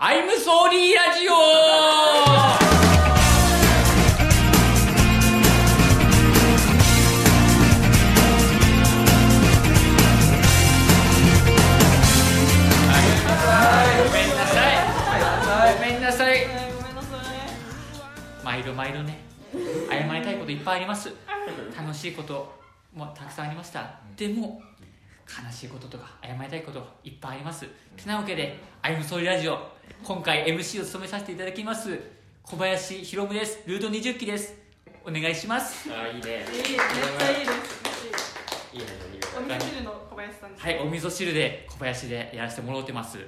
アイムソーリーラジオごめんなさい。ごめんなさい。ごめんなさい。毎度毎度ね。謝りたいこといっぱいあります。楽しいこともたくさんありました。でも悲しいこととか謝りたいこといっぱいあります。てなわけで「アイムソーリーラジオ」今回 MC を務めさせていただきます小林ひろむです。ルート20期です。お願いします。あーいいね。いいめっちゃいいです。いいね。いいね。お味噌汁の小林さんです。はいお味噌汁で小林でやらせてもらってます。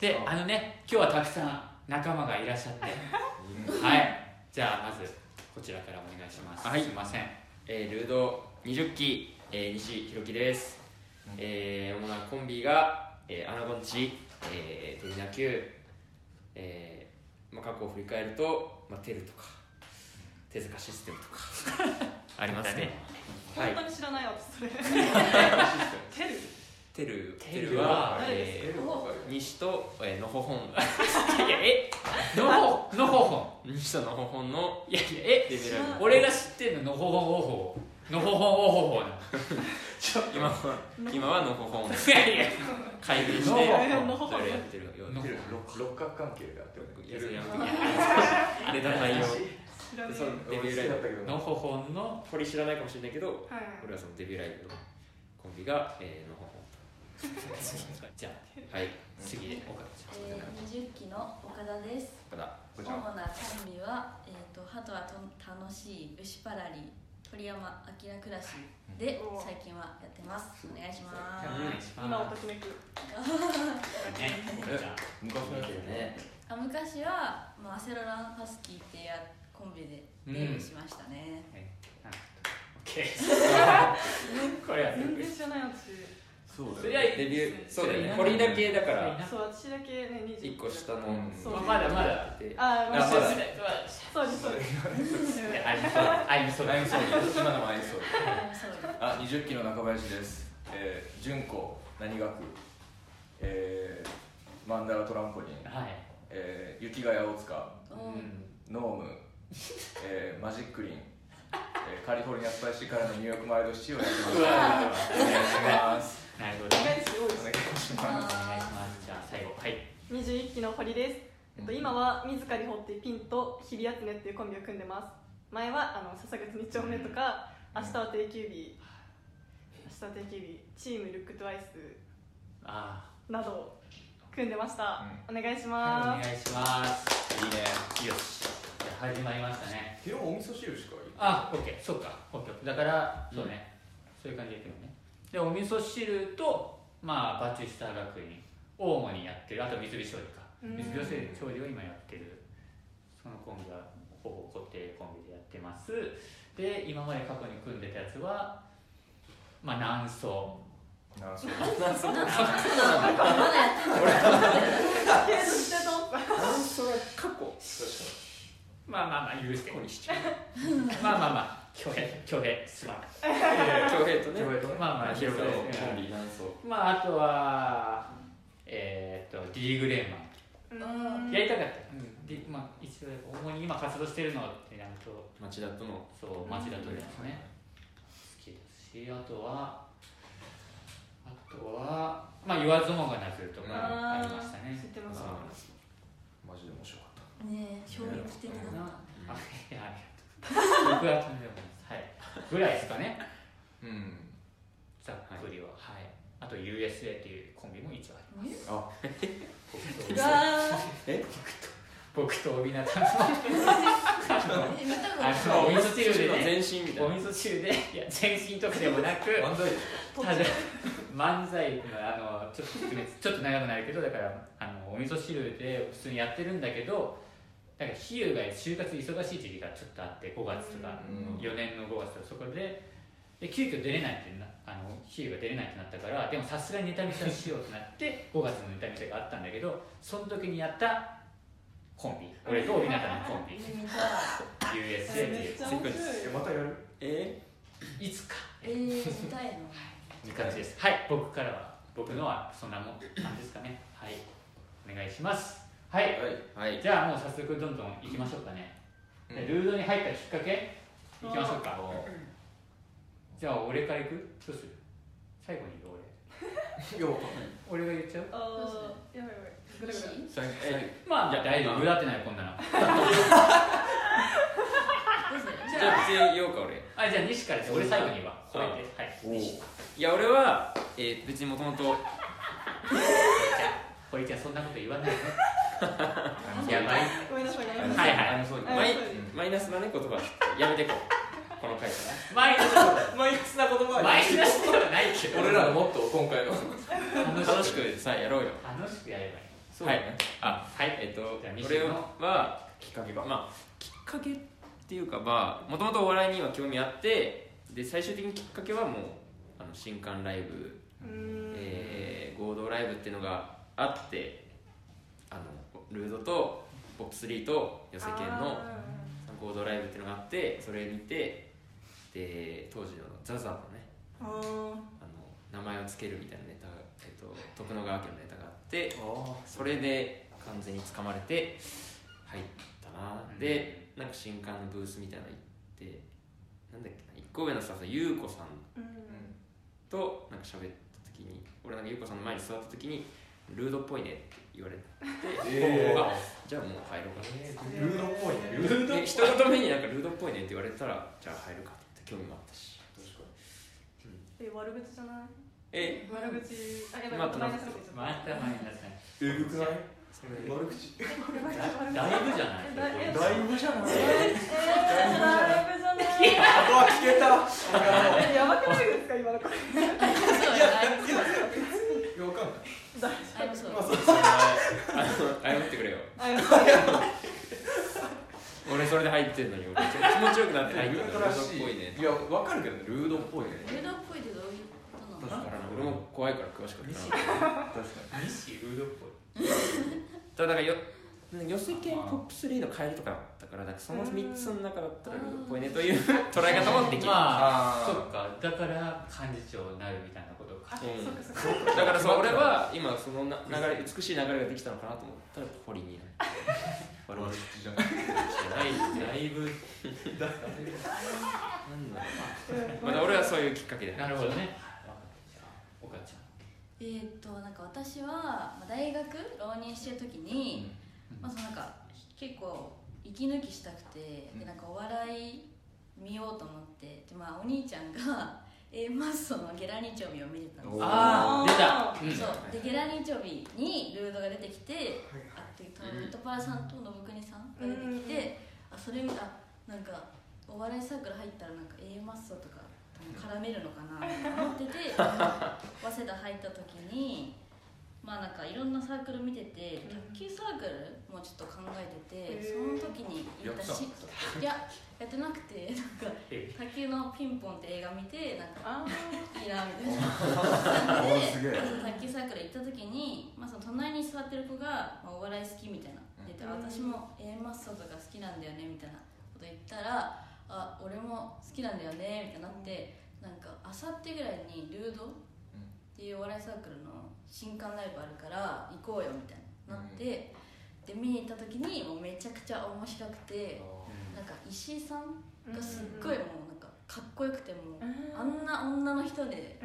であのね今日はたくさん仲間がいらっしゃって。はい。じゃあまずこちらからお願いします、はい。すいません。えー、ルード20期、えー、西弘樹です、えー、主なコンビが、えー、アナゴンチ、えー、テリナ Q、えーまあ、過去を振り返ると、まあ、テルとか手塚システムとか ありますね。はい。本当に知らない私それ。テル？テル。テルはえー、西と、えー、のほほん。いやえ？のほのほほ西とのほほんのんいやいやえ？俺が知ってるののほほんおほほのほほんおほほ。な今は今はのほほんいやいや。改名してやってるよ六角関係があっていやそれやめてあれだ内容知らデビューライブのほほんのこれ知らないかもしれないけどはい俺はそのデビューライブのコンビが、えー、のほほんじゃはいあ次で岡ちゃんえー、20期の岡田ですただ主なコンビは、えー、と鳩はと楽しい牛パラリ鳥山明暮らしでうん。最近はやってます。お願いします。今をときめく昔のやつね。すあ昔は、まあ、アセロランハスキーってやコンビでデビューしましたね、はい。オッケー。これは全然知らない私そうそれはデビューそうだよね。これだけだから。そう私だけね20 1個下のうん。そう。まだまだ。であーまああまだ。そうですそうです。アイムソー。アイムソー。アイムソーリー。今のもアイムソーリー。あそうあ20期の中林です。えー、純子何学？えー、マンダラトランポリン。はい。えー、雪ヶ谷大塚。うん。ノーム、えー、マジックリン、えー、カリフォルニアスパイシーからのニューヨークマイルドシティをやってお願いしますなるすお願いします。お願いします。じゃあ最後。はい。21期の堀です、えっと、今は水狩り堀ってピンと日比谷ねっていうコンビを組んでます。前はあの笹口2丁目とか、明日は定休日。明日は定休日チームルックトワイスあなどを組んでました、お願いします、願いします。いいね。よし。じゃあ始まりましたね。昨日お味噌汁しかあオッケー。そっか。オッケーだからそうね、そういう感じでいくのねでお味噌汁とまあバチスタ学院を主にやってる。あと三菱商事か。うん。三菱商事を今やってる。そのコンビはほぼ固定コンビでやってます。で今まで過去に組んでたやつはまあ南宋。なんそうまだやって継続してと思ったそれは過去まあまあまあ許して。過去にしちゃう。まあまあまあ挙兵挙兵すまん恭平とね。恭平とまあまあ広川の広川コンビ何層まああとはえー、っと D グレーマン。うん。やりたかった、うん。でまあ、一応主に今活動してるのってなると。町田との。そう町田とですね。好きですしあとはあとはまあ言わずもがなくとかありましたね。知ってます。あマジで面白かっねえ衝撃的だな。なあいやありがとう僕はとんでもないですはい。ぐらいですかね。たうん。ざっくりは。はい、あと USA っていうコンビも一応あります。あ。僕と僕と帯名さんの。え見たことない。あのお味噌汁でね。全身みたいなお味噌汁でいや全身とかでもなく漫才。でただ漫才のあのちょっと説明ちょっと長くなるけどだからあのお味噌汁で普通にやってるんだけどだから比喩が就活忙しい時期がちょっとあって5月とかうん。4年の5月とかそこでで急遽出れないってなあの比喩が出れないってなったからでもさすがにネタ見せをしようってなって5月のネタ見せがあったんだけどその時にやったコンビ。俺と帯中のコンビ。見た USA っていう。またやる？え？いつか。えー、見たいの。い。い感じです。はい僕からは。僕のはそんなもんなんですかね。はい。お願いしますはい。はい。はいじゃあもう早速どんどん行きましょうかね、うん。でルードに入ったきっかけ行きましょうか。じゃあ俺から行く？どうする？最後に言う俺。俺が言っちゃう？あー。やばいやばい。ぐるぐる最後えまあじゃあ大丈夫。裏ってないこんなの。どうする？じゃあ別に言おうか俺。あじゃあ西からです。俺最後に言うわ。こうやってはい。いや俺は、えー別にもともとじゃあ堀ちゃんそんなこと言わないで やばい。ごめんなさい。ごめんなさはい。いはい。マイマイナスなね言葉やめてこう。この回かマイナスマイナスな言葉はマイナスではないけど。俺らのモットー今回の。ら楽しくさやろうよ。楽しくやればいい。そうだね。あはい。えっとじゃあ西俺野はきっかけがまあきっかけっていうかまあもともとお笑いには興味あってで最終的にきっかけはもうあの新刊ライブ、えー合同ライブっていうのがあってあのルードとボックスリーと寄せ犬のあ合同ライブっていうのがあってそれ見てで当時のザザのねー。あの名前を付けるみたいなネタが、えっと、徳野川家のネタがあってそれで完全に掴まれて入ったな、うん。でなんか新刊のブースみたいなの行ってなんだっけな1個上のスタッフさん優子さんとなんか喋った時に俺なんか優子さんの前に座った時にルードっぽいねって言われてえあじゃあもう入ろうかなルードっぽいね。ルードで一言目になんかルードっぽいねって言われたらじゃあ入るかって興味もあったし。え悪口じゃない？え？悪口あやばいまたマイナスマイナスねえぐくない？悪口だいぶじゃない？えだいぶじゃない？えー、だいぶじゃない。あは聞けた。えやばくないですか？今の声そうやだいぶいやわかんないだいぶそうまあそうあの謝ってくれよ。俺それで入ってんのに俺。気持ちよくなって入ってんのルードっぽい。ね。いやわかるけどねルードっぽいね。ルードっぽいってどういうことなの？だから俺も怖いから詳しかったな。確か西ルードっぽい。ただだからよ寄せ系ポップ3の帰りとかからなんかその3つの中だったらルードっぽいねという捉え方もできる、まあそっか。だから幹事長になるみたいなことか。あうんだからそう俺は今そのな流れ美しい流れができたのかなと思ったら堀になる悪悪口じゃないだいだいぶなんだ。ろ うまだ俺はそういうきっかけで。なるほどね。お母ちゃん。えーっとなんか私はまあ大学浪人してる時に、まあそのなんか結構息抜きしたくてでなんかお笑い見ようと思ってで、まあ、お兄ちゃんが A マッソのゲラニチョビを見てたんですよ。ああ出た、う。ん。そう。でゲラニチョビにルードが出てきてあってトトパラさんと信国さんが出てきてあそれ見たなんかお笑いサークル入ったらなんか A マッソとか絡めるのかなと思ってて 早稲田入った時にまあなんかいろんなサークル見てて卓球サークルもちょっと考えててその時に行ったしいややってなくてなんかえ卓球のピンポンって映画見てなんかあー。いいなみたいな。おーすげえで卓球サークル行った時に、まあ、その隣に座ってる子が、まあ、お笑い好きみたいな。出て、うん。私も A マッソとか好きなんだよねみたいなこと言ったらあ俺も好きなんだよねみたいになってなんかあさってぐらいにルードっていうお笑いサークルの新刊ライブあるから行こうよみたいななって、で見に行った時にもうめちゃくちゃ面白くてなんか石井さんがすっごいもうなんかかっこよくてもあんな女の人で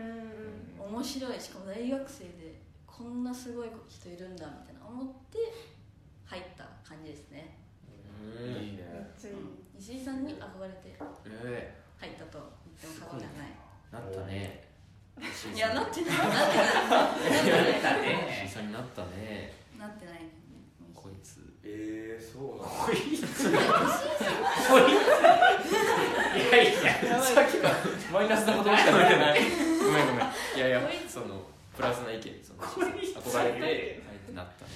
面白いしかも大学生でこんなすごい人いるんだみたいな思って入った感じですね、うん。いいね。石井さんに憧れてえ入ったと言っても過言ではない。えなったねいやなってないなってない。なってない。ね審査になったね。なってないこいつ。えー、そうなこいつ。こいつ。いやいやさっきからマイナスなことしか出てないごめんごめんいやいやそのプラスな意見その憧れて入ってなったね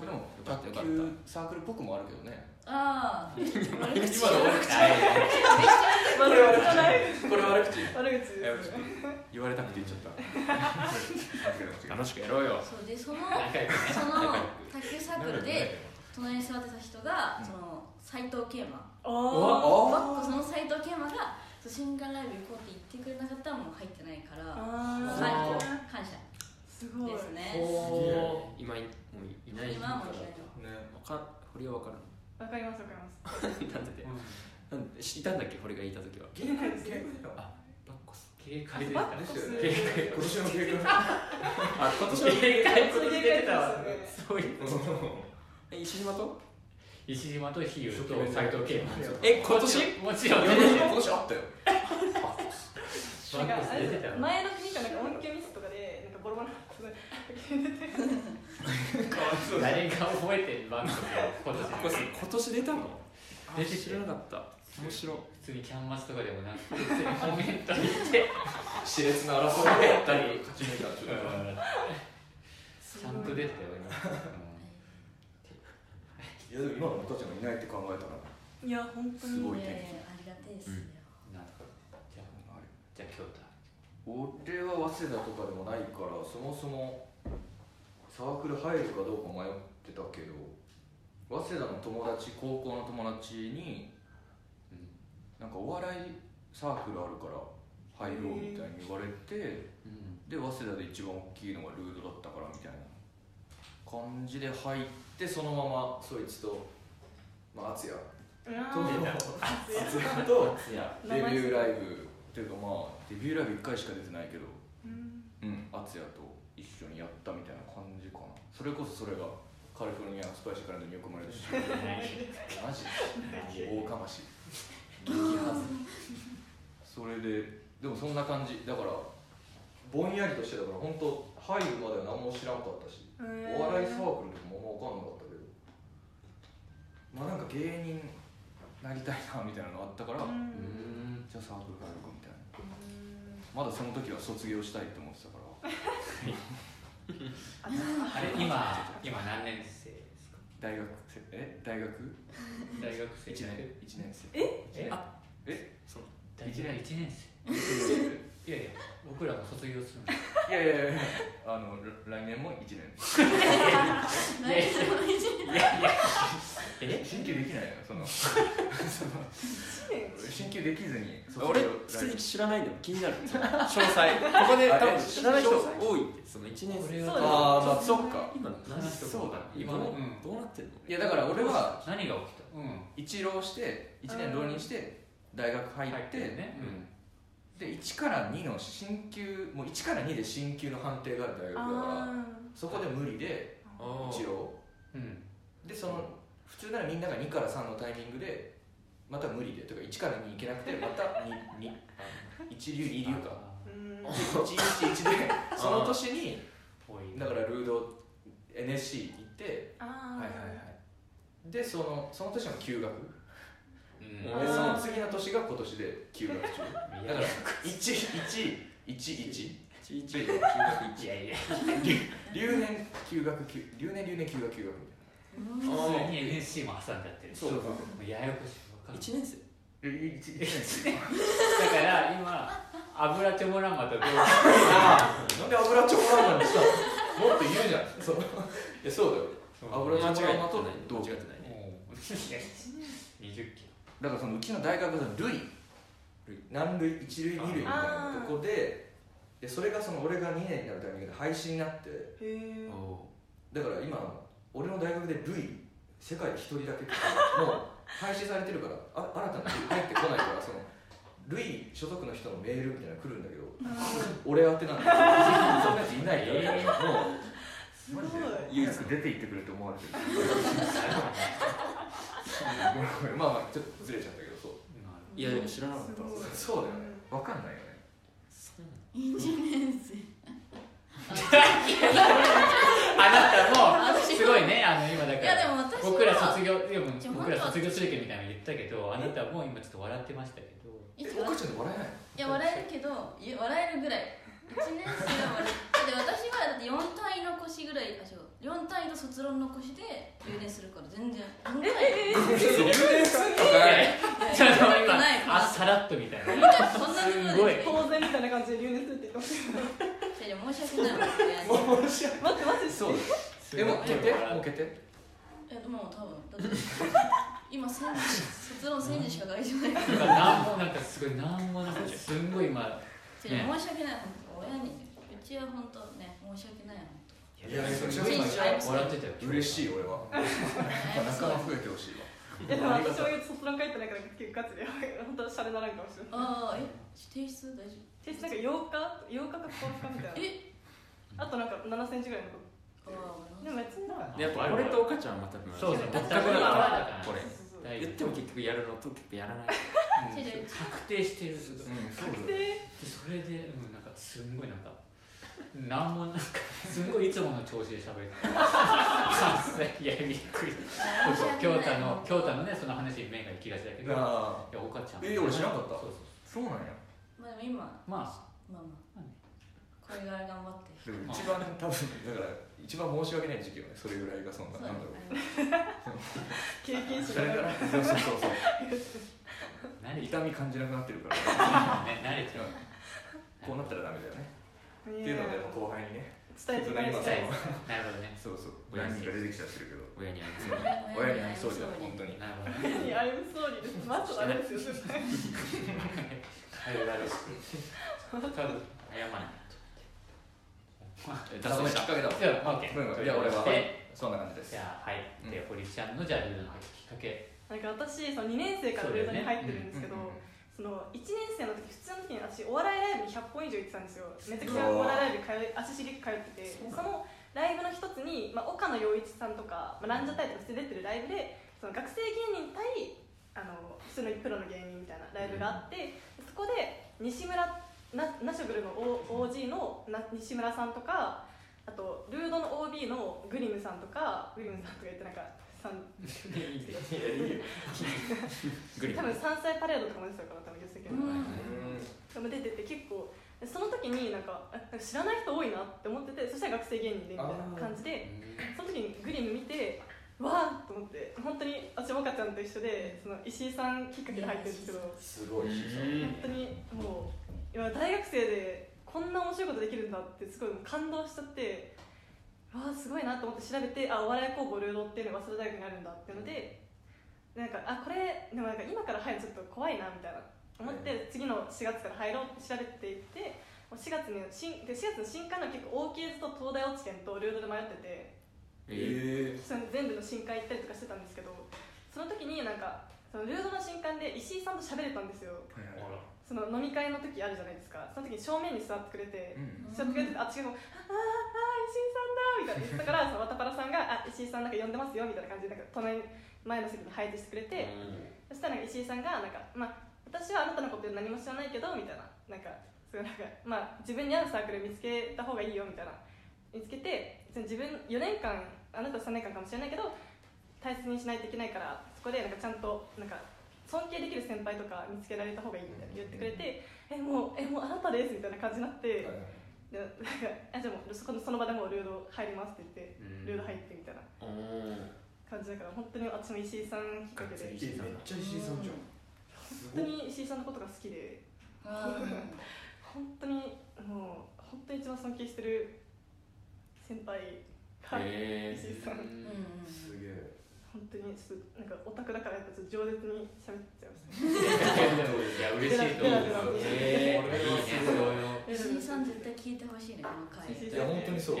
でもよかった卓球サークルっぽくもあるけどね。ああ今の悪口 これ悪口。悪口。です言われたくて言っちゃった楽しくやろうよそうでそのその卓球サークルで隣に座ってた人がその斎藤桂馬おバックその斎藤桂馬が新刊ライブ行こうって言ってくれなかったらもう入ってないから感謝すごい。ですね。お今いもういない今はもういない。ね。他堀は分かかりますわかります。のなんででなんでいたんだっけ堀がいた時は。ゲームゲームだよ。あバッコス。警戒。でバックスですよね。今年の警戒。あ今年の警戒それ警戒。ですそういうえ石島と？石島と飛勇と斎藤慶。馬え今年？もちろん。今年あったよ。前の国かなんか音響ミスとかでなんかボロボロな 誰が覚えてる番組を今年今年出たの？出てて。知らなかった。面白い。普通にキャンバスとかでもなく普通にコメント見て。熾烈な争いで。やったり勝ち抜いた。ん。でしょちゃんと出てたよいやでも今の俺たちがいないって考えたらいや本当にすごいいやいやありがたいですよ、今なんとかじゃああれじゃあ京都。俺は早稲田とかでもないからそもそもサークル入るかどうか迷ってたけど早稲田の友達高校の友達に、なんかお笑いサークルあるから入ろうみたいに言われて、うん。で早稲田で一番大きいのがルードだったからみたいな感じで入ってそのままそいつとまあ敦也と敦也とデビューライブ。っていうかまあデビューライブ1回しか出てないけどうん。うん敦也と一緒にやったみたいな感じそれこそそれがカリフォルニアのスパイシーカレンダーによく生まれるし。マジ大かまし激はずそれででもそんな感じ。だからぼんやりとしてたから本当入るまでは何も知らんかったし。お笑いサークルとかもあんま分かんなかったけど。まあなんか芸人なりたいなみたいなのあったから、じゃあサークル入るかみたいな。まだその時は卒業したいって思ってたから あれ今今何年生ですか？大学生え？大学？大学生。1年一年生。え？あえ？その大学1年生 いやいや僕らも卒業するんです。いやいやいやあのら来年も1年。いやいやいやいやえ進級できないよその。その進級できずに。俺普通に知らないんだよ気になる。詳細。ここで多分知らない人多いってその1年生。これはああまあそっか。今何してそうだ今どううん。どうなってんの？いやだから俺は何が起きたうん。一浪して1年浪人して大学入ってねで1から2の進級もう1から2で進級の判定がある大学だからあそこで無理であ一浪うん。でその普通ならみんなが2から3のタイミングでまた無理で。とか1から2いけなくて また2 2一流二流か。うん。で111で その年にだからルード NSC 行ってはいはいはい。でそのその年も休学うん。でその次の年が今年で休学中。いだから1111ちいちで休学いやいや。留年休学休留年留年休学休学みたい通に NSC も挟んじゃってる。そうそうそうもうややこしい。わかんない。1年生。な1年だから今油チョモランマと同時なんで油チョコラーメンにしたの？もっと言うじゃん。そう。いやそうだよ。油チョコラーメンと同期。間違ってない。ねもう20キだからそのうちの大学の類。何類？一類二類みたいなとこででそれがその俺が2年になるタイミングで廃止になって。だから今俺の大学で類世界で一人だけってもう廃止されてるからあ新たな類入ってこないからその類所属の人のメールみたいなの来るんだけど俺宛てなんだけどそんなやついないからもうすごい唯一出て行ってくれって思われてる まあまあちょっとずれちゃったけどそう。いやいや知らなかった。そうだよね。分かんないよね。1年生あなたもすごいねあの今だいから。やでも私は僕ら卒業でも僕ら卒業するけどみたいなの言ったけどあなたも今ちょっと笑ってましたけど。いつえ岡ちゃんで笑えないいや笑えるけど笑えるぐらい。1年生は笑えだって私はだって4単位の腰ぐらいあ違う4単位と卒論の腰で留年するから全然4単位留年すんのかいちょっと今あさらっとみたいなそんなにすごい当然みたいな感じで留年するって言ってましたいや申し訳ないもんねもうし待って待ってそうえもう決定もう決定えもう多分だって今千字卒論千字しか書いてないからなんもなんかすごいなんもなくてすんごい今申し訳ない本当親にうちは本当ね申し訳ない本いやそれ当今千字笑ってたよ嬉しい俺は。ええでも私も卒論書いてないから結構ガチで本当シャレならんかもしれない。ああえ提出大丈テストなんか8日？8日か9日みたいな。夫え？あとなんか7センチぐらいのこああとでも別になんかでやっぱ俺と岡ちゃんはまたそうそう。別格だからこれ。言っても結局やるのと結構やらない。確定してる。うん確定？でそれで、うん、なんかすんごいなんかなんもなんかすんごいいつもの調子で喋る。いやびっくり。そうそう京太の京太のねその話に目が行きがちだけど。いやあ岡ちゃん。え俺知らんかった。そうそうそう。なんや。まあでも今まあまあままあねあこれから頑張って。でも一番多分だから一番申し訳ない時期よね。それぐらいがそんなそうなんだろう。経験者それがそうそうそう痛み感じなくなってるからね。慣れちゃうこうなったらダメだよねっっていうので後輩にね伝えてない。今そうなるほどね。そうそう何人か出てきちゃってるけど。親にあげ 親に会いそうじゃん本当に。なるほどね。いや、アイムソーリーです。マットダメですよ、謝らないだいや俺はでそんな感じですじゃあはいで堀ちゃんのじゃあルールのきっかけなんか私、その2年生からルードに入ってる。んですけど、うんうんその1年生の時普通の時に私お笑いライブに100本以上行ってたんですよ。めちゃくちゃお笑いライブ通い足しげく通ってて。でそのライブの一つに、まあ、岡野陽一さんとか、まあ、ランジャタイとかして出てるライブでその学生芸人対あの普通のプロの芸人みたいなライブがあって、そこで西村なナショグルの O- OG のな西村さんとかあとルードの OB のグリムさんとかグリムさんとか言ってなんか 多分3歳パレードとかも出てたから多分寄せてうん。でも出てて結構その時になんか知らない人多いなって思っててそしたら学生芸人でみたいな感じでその時にグリム見てわーっと思って本当に私もかちゃんと一緒でその石井さんきっかけで入ってるんですけどすごい。本当にもう今大学生でこんな面白いことできるんだってすごい感動しちゃってわあすごいなと思って調べてあお笑い工房ルードっていうのが早稲田大学にあるんだっていうのでなんかあこれでもなんか今から入るのちょっと怖いなみたいな思って次の4月から入ろうって調べていってもう4月に新で4月の新刊の結構大ケーズと東大落ち研とルードで迷っててええ。その全部の新刊行ったりとかしてたんですけどその時になんかそのルードの新刊で石井さんと喋れたんですよ。その飲み会の時あるじゃないですか。その時に正面に座ってくれて、うん。座ってくれてあっちがもう「あーあー石井さんだ」みたいな。言ってたからそのワタパラさんが「あ石井さんなんか呼んでますよ」みたいな感じでなんか隣前の席に配置してくれて、そしたらなんか石井さんがなんか、まあ、私はあなたのこと何も知らないけどみたいな。なんかそういうなんか、まあ、自分に合うサークル見つけた方がいいよみたいな。見つけてその自分4年間あなたは3年間かもしれないけど大切にしないといけないからそこでなんかちゃんとなんか尊敬できる先輩とか見つけられた方がいいみたいな言ってくれて「えもうえもうあなたです」みたいな感じになって。でなんかあじゃあもうそこのその場でもうルード入りますって言って、ルード入ってみたいな感じだから本当に私も石井さんきっかけで。石井さんめっちゃ石井さんじゃん当に石井さんのことが好きであ本当にもう本当に一番尊敬してる先輩がへ石井さん。ーうん。すげえ。本当にちょっとなんかオタクだからやっぱちょっと饒舌に喋っちゃいましたね。いや嬉しいと思うベラベラえー、いいねそうい。う石井さん絶対聞いてほしいねこの回。いや本当にそう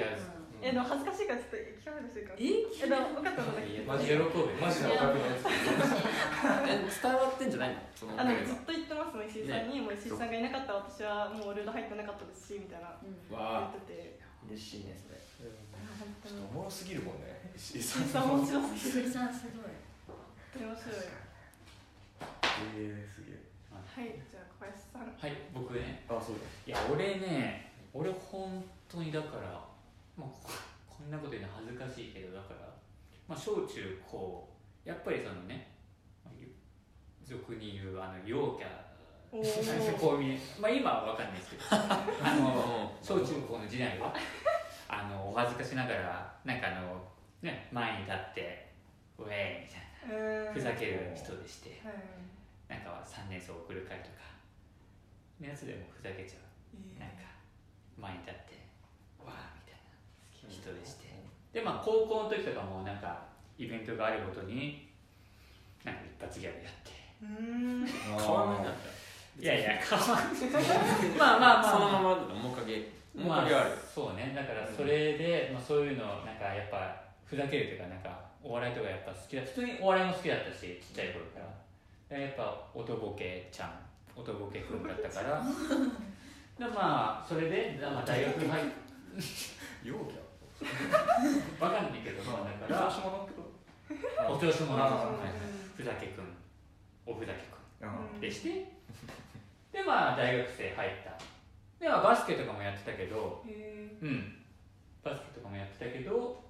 えでも恥ずかしいからちょっと聞かないでほしいからええでも分かったのだけマジ喜ぶマジでオタクのやつ。え伝わってんじゃないのそのあのずっと言ってますもん石井さんに、もう石井さんがいなかったら私はもうルード入ってなかったですしみたいな。うん。言わあってて。嬉しいねそれ。本当に。ちょっとおもろすぎるもんね石井石さん井さん面白すぎる石井さんすごい。面白い。えー、すげえはい。じゃあ小林さんはい。僕ねあそうだい。や俺ね俺本当にだから、まあ、こ こんなこと言うの恥ずかしいけどだから、まあ、小中高やっぱりそのね俗に言うあの陽キャこう見えまあ今は分かんないですけど あの小中高の時代はあのお恥ずかしながらなんかあのね前に立ってウェーイみたいなふざける人でしてはい。なんか3年生送る会とかのやつでもふざけちゃう。なんか前に立って人でして。でまあ高校の時とかもなんかイベントがあるごとになんか一発ギャグやって。うーん。変わんないんだったい。やいや変わんまあまあまあ。そのままだと面影面影あるまあ、そうね。だからそれで、まあ、そういうのなんかやっぱふざけるというかなんかお笑いとかやっぱ好きだ普通にお笑いも好きだったしちっちゃい頃から。でやっぱ音ボケちゃん音ボケくんだったから。でまあそれで、まあ、大学入っ陽キ わかんないけどまあだかャら調子者ってこお調子者。あのーふざけくんおふざけくとん。でしてでまあ大学生入った。で、まあ、バスケとかもやってたけどへうん。バスケとかもやってたけど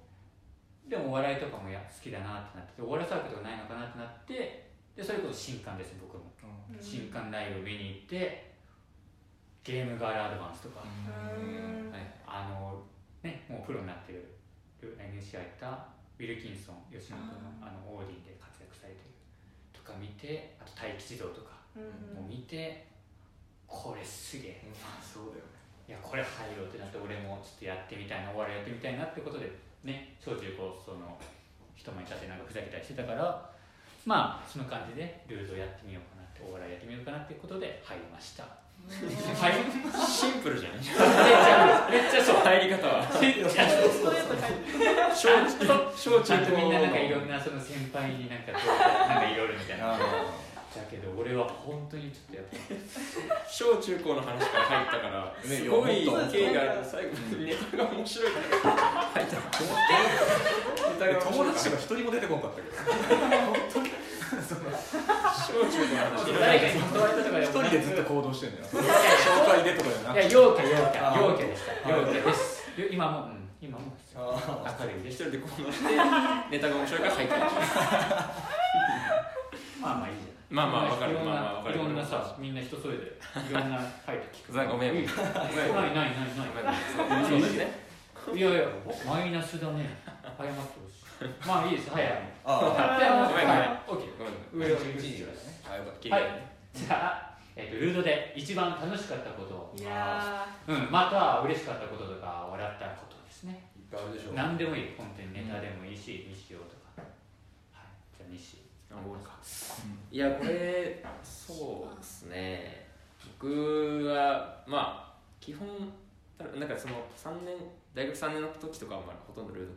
でもお笑いとかもや好きだなってなってお笑いサークルとかないのかなってなってでそれこそ新刊です僕も。ー新刊ライブ見に行ってゲームガールアドバンスとか、うん。はい。あのねもうプロになってる NC 入ったウィルキンソン吉本のあのオーディンで活躍されてるとか見てあと待機児童とかうんも見てこれすげえ。そうだよね。いやこれ入ろうってなって俺もちょっとやってみたいなお笑いやってみたいなってことでね小中高その人前に立ってなんかふざけたりしてたからまあその感じでルーズをやってみようかなってお笑いやってみようかなっていうことで入りましたはい。シンプルじゃん。めっちゃめっちゃそう入り方。は小小ちゃんとみんななんかいろんんなその先輩になんかなんかいろいろみたいな。あだけど俺は本当にちょっとやっぱ小中高の話から入ったからねすごい経緯が最後にネタが面白い。から入った友達とか一人も出てこんかったけど 小中高の話。誰かに誘われたとかで一もなく。人でずっと行動してんだよ。紹介でとかじゃなくていや陽キャ陽キあャ。陽キャでした。あ陽キャです。よ今もうん。今もあ明るいです一人で行動してネタが面白いから入ったまあまあいいじゃん。まあまあわかる。いろんなまあまあわかるいろんなさみんな人それぞれいろんな聞く。ごめんごめん。いいないないない。ないそうですね。いやいやマイナスだね。謝ってほしい まあいいです早いあじゃあごめんごめん上をあ1位だねあよかっ綺麗はい。じゃあ、えっとルードで一番楽しかったことい。やうん、または嬉しかったこととか笑ったことですねたい。っぱい。あるでしょ何でもい。い。本当にネタでもい。い。し日曜とかはい。じゃあ日あ俺かい。やこれそうですね僕はまあ基本なんかその3年大学3年の時とかはまあほとんどルード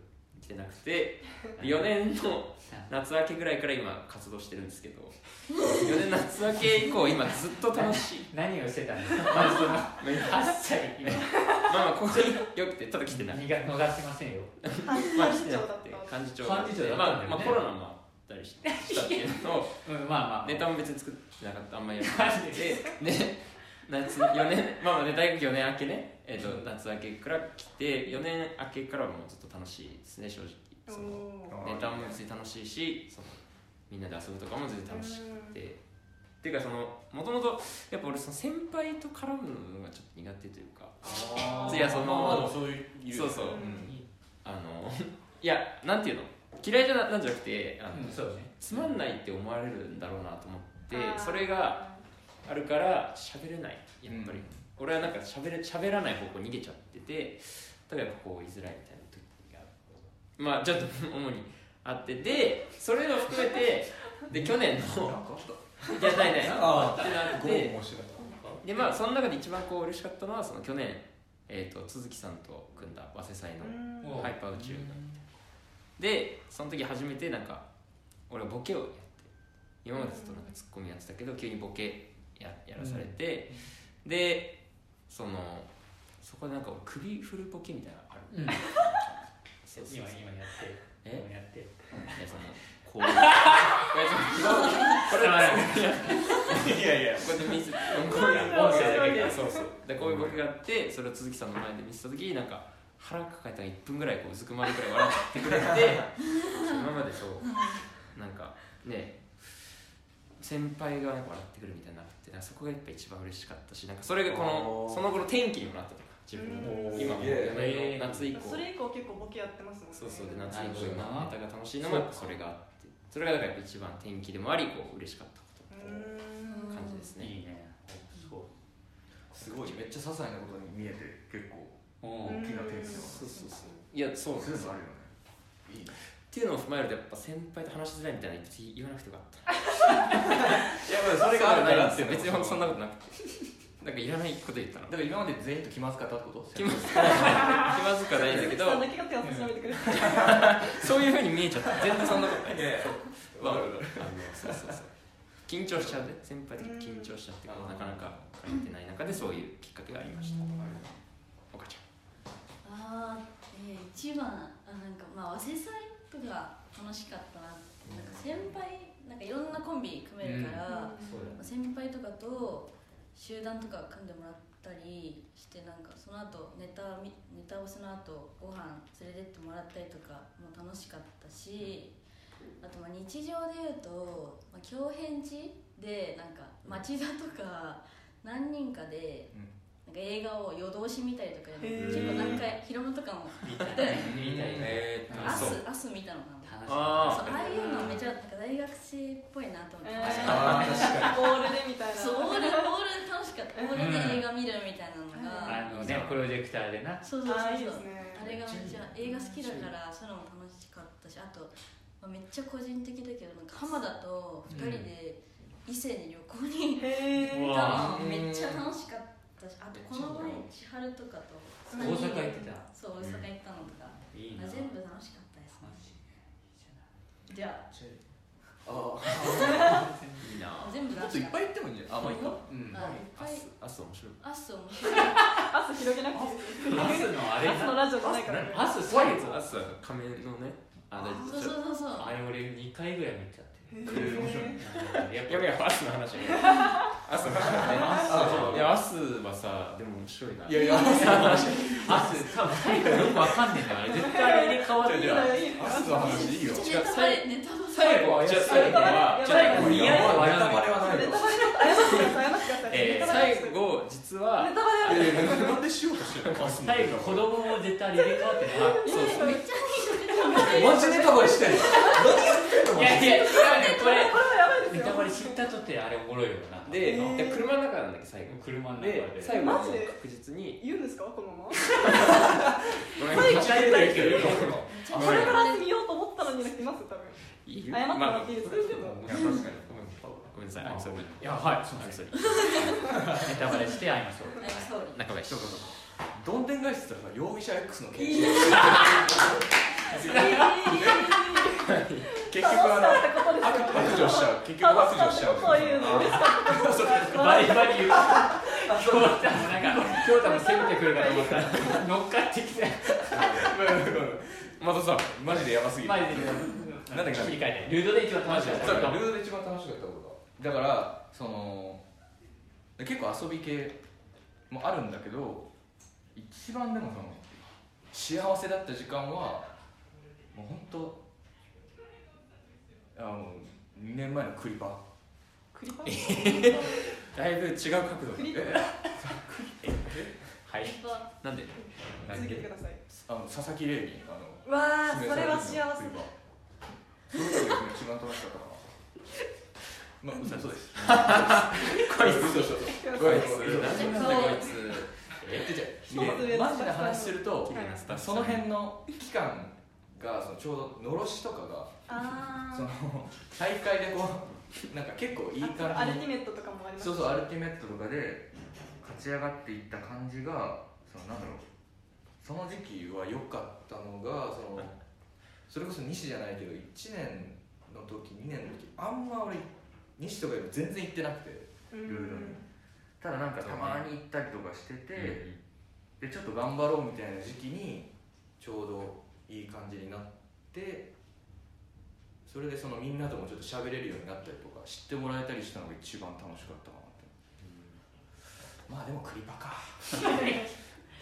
来てなくて4年の夏明けぐらいから今活動してるんですけど4年夏明け以降今ずっと楽しい。何をしてたんですかまずその？ま8歳今あまあここによくてただ来てない。逃が逃しませんよ。ーまあ来てなくてた。幹事長幹事長だったんだよね。まあ、まあコロナもあったりしてしたっていうのをうんまあまあ。ネタも別に作ってなかったあんまりやらなくて。で。夏4年まあまあね大学4年明けね、えー、と夏明けから来て4年明けからはもうずっと楽しいですね正直。そのネタも別に楽しいしそのみんなで遊ぶとかも全然楽しくて。っていうかそのもともとやっぱ俺その先輩と絡むのがちょっと苦手というか。いやそのそういうそうそう。うん。あの いやなんていうの？嫌いじゃななんじゃなくてあの、うんそうね。つまんないって思われるんだろうなと思ってそれがあるから喋れないやっぱり、うん俺はなんか喋れ喋らない方向逃げちゃっててだからやっぱこう言いづらいみたいな時がまあちょっと 主にあってでそれを含めてで去年のいやないない。あってなってでまあその中で一番こう嬉しかったのはその去年、えー、と都築さんと組んだ早稲祭のハイパー宇宙でその時初めてなんか俺はボケをやって今までずっとなんかツッコミやってたけど急にボケややらされて、でそのそこでなんか俺首振るボケみたいなのある、うん。そうそう今今やって。え？今やって。いやその こうい やいやいや。こうやって見せこういう音声だけでそうそう。でこういうボケがあってそれを鈴木さんの前で見せた時になんか腹抱えたら1分ぐらいこううずくまるぐらい笑ってくれて 今までそう。なんかね先輩がなんか笑ってくるみたいになってそこがやっぱ一番嬉しかったしなんかそれがこのその後の転機にもなったとか自分のうん。今もすげ4年えの夏以降。それ以降結構ボケやってますもんね。そうそうで夏以降今ネタが楽しいのもやっぱそれがあって。それがだからやっぱ一番転機でもありこう嬉しかったこと感じですね。いいね。そうすごい。めっちゃ些細なことに見えて結構大きな点数そうそうそう。いやそうそういうのあるよね。いいねっていうのを踏まえるとやっぱ先輩と話しづらいみたいな別に言わなくてよかった。いやまあそれがあるからって別にそんなことなくて。なんかいらないこと言ったのだから今まで全員と気まずかったってこと？気まずかない気まずくはないんだけど。そういうふうに見えちゃった。全然そんなことない。そうそうそうそう緊張しちゃうね先輩的に緊張しちゃってなかなか書いてない中でそういうきっかけがありましたお母ちゃんああ、え。ー、一番あなんかまあ早稲祭とか楽しかったなってなんか先輩なんかいろんなコンビ組めるから、そうだ先輩とかと集団とか組んでもらったりしてなんかその後ネタみネタ合わせの後ご飯連れてってもらったりとかも楽しかったしあとまあ日常で言うと、まあ、京返事でなんか町田とか何人かでうんなんか映画を夜通し見たりとか結構何回ヒロムとかも見た。い見たいえーアあそう。スアス見たのかな。あああいうのめちゃなんか大学生っぽいなと思って、えあーボールでみたいな。そうオールオール楽しかった。オールで映画見るみたいなのが、あのねプロジェクターでな。そうそうそうそう。あれがめっちゃ映画好きだからそういうのも楽しかったしあと、まあ、めっちゃ個人的だけどなんか浜田と2人で伊勢に旅行に行わったのめっちゃ楽しかったしあとこの前千春とかと大阪行ってた。そう大阪行ったのとか、いいなあ全部楽しかったです。マジじゃあ。あいいな全部あもっといっぱい言ってもいいんじゃない？あまあいい。かうん。面白い。アス面白い。広げなくてのあれアスのラジオじゃないからね。アス最後アスは仮面のねあだそうそうそうそう。あれ俺2回ぐらい見ちゃってやっやめよアスの話。ねアスの話。ねあいやアスはさでも面白いな。いやいやアス多分最後よくわかんねえんだよあれ絶対入れ替わってるアスの話。いいよネタバレネタバレ最後はじゃあ最後は最後似合い。ネタバレはない。よネタバレちょっと謝ってください謝ってください。えー最後実はなんでしようとして最後子供も絶対入れ替わってるそうそう。めっちゃいいネタバレマジネタバレしてんのいやいや違うねこれこれはやばいですよ。ネタバレ知ったとってあれおもろいよなでえー。で車の中なんだっけ最後。車の中で。で最後確実に。言うんですかこのまま？これから見ようと思ったのにます多分。謝ってもらっていいですか？まあ確かに。ごめんなさい。あ I'm sorry い。やはいすみません。ネタバレして会いましょう。はいそう中林どんでん返しって言ったらさ容疑者 X のい検い結局あの白状しちゃう。結局白状しちゃう。そう。いう。の嬉しかったことですバリバリ言う。京太もなんか京太も攻めてくるかと思ったら乗っかってきてまたさマジでやばすぎるマジでなんだっけ切り替えてルードで一番楽しかったルードで一番楽しかったことだからその結構遊び系もあるんだけど一番でもその幸せだった時間はもう本当あの2年前のクリパ。クリパ？だいぶ違う角度クリパ？はい。なんで？続けてください。あの佐々木玲にあのうわそれは幸せ。クリパ。その時が一番楽しかったかなまあ嘘嘘ですこいつこいつでマジで話するとその辺の期間がそのちょうどのろしとかがあその大会でこうなんか結構いい感アルティメットとかもありますそうそうアルティメットとかで勝ち上がっていった感じがそのなんだろう。その時期は良かったのがそのそれこそ西じゃないけど1年の時2年の時あんま俺西とかより全然行ってなくてうん。ルールにただなんかたまに行ったりとかしてて、でちょっと頑張ろうみたいな時期にちょうどいい感じになってそれでそのみんなともちょっと喋れるようになったりとか知ってもらえたりしたのが一番楽しかったかなって、まあでもクリパか。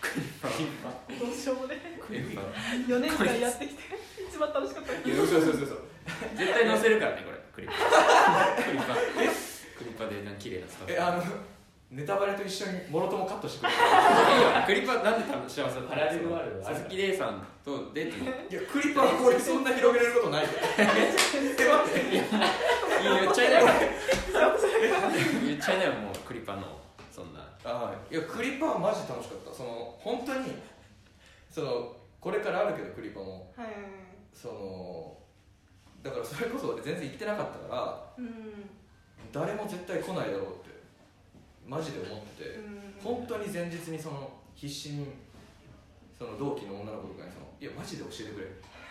どうしようもね。クリパ。4年間やってきて一番楽しかった。いや嘘嘘嘘。嘘絶対載せるからねこれ。クリッ パ。クリッパ。クリッパでなんか綺麗なスタッフ。えあのネタバレと一緒にもろともカットしてくれいいよクリッパなんで幸せだったの？パラレルワールド佐々木玲さんとデートに。いやクリパはこれそんな広げれることないよ。え待って。いや言っちゃいなよ。言っちゃいなよもうクリッパのそんな。あいやクリパはマジ楽しかった。その本当にそのこれからあるけどクリパも。はい。そのだからそれこそ俺全然行ってなかったからうん。誰も絶対来ないだろうってマジで思っててうん。本当に前日にその必死にその同期の女の子とかにその「いやマジで教えてくれ。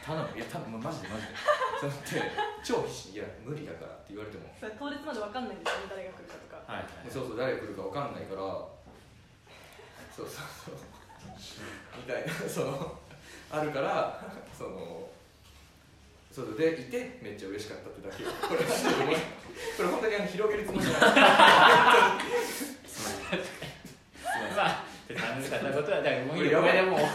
頼む。いや頼むマジでマジで」そうやって超必死に「いや無理だから」って言われても。それ当日まで分かんないんですよね誰が来るかとか。はいそうそう誰が来るか分かんないから そうそうそう。みたいなそのあるからそのそうでいてめっちゃ嬉しかったってだけこれこれ本当にあの広げるつもりじゃないまあ楽しかったことはだからもういいよこれでもう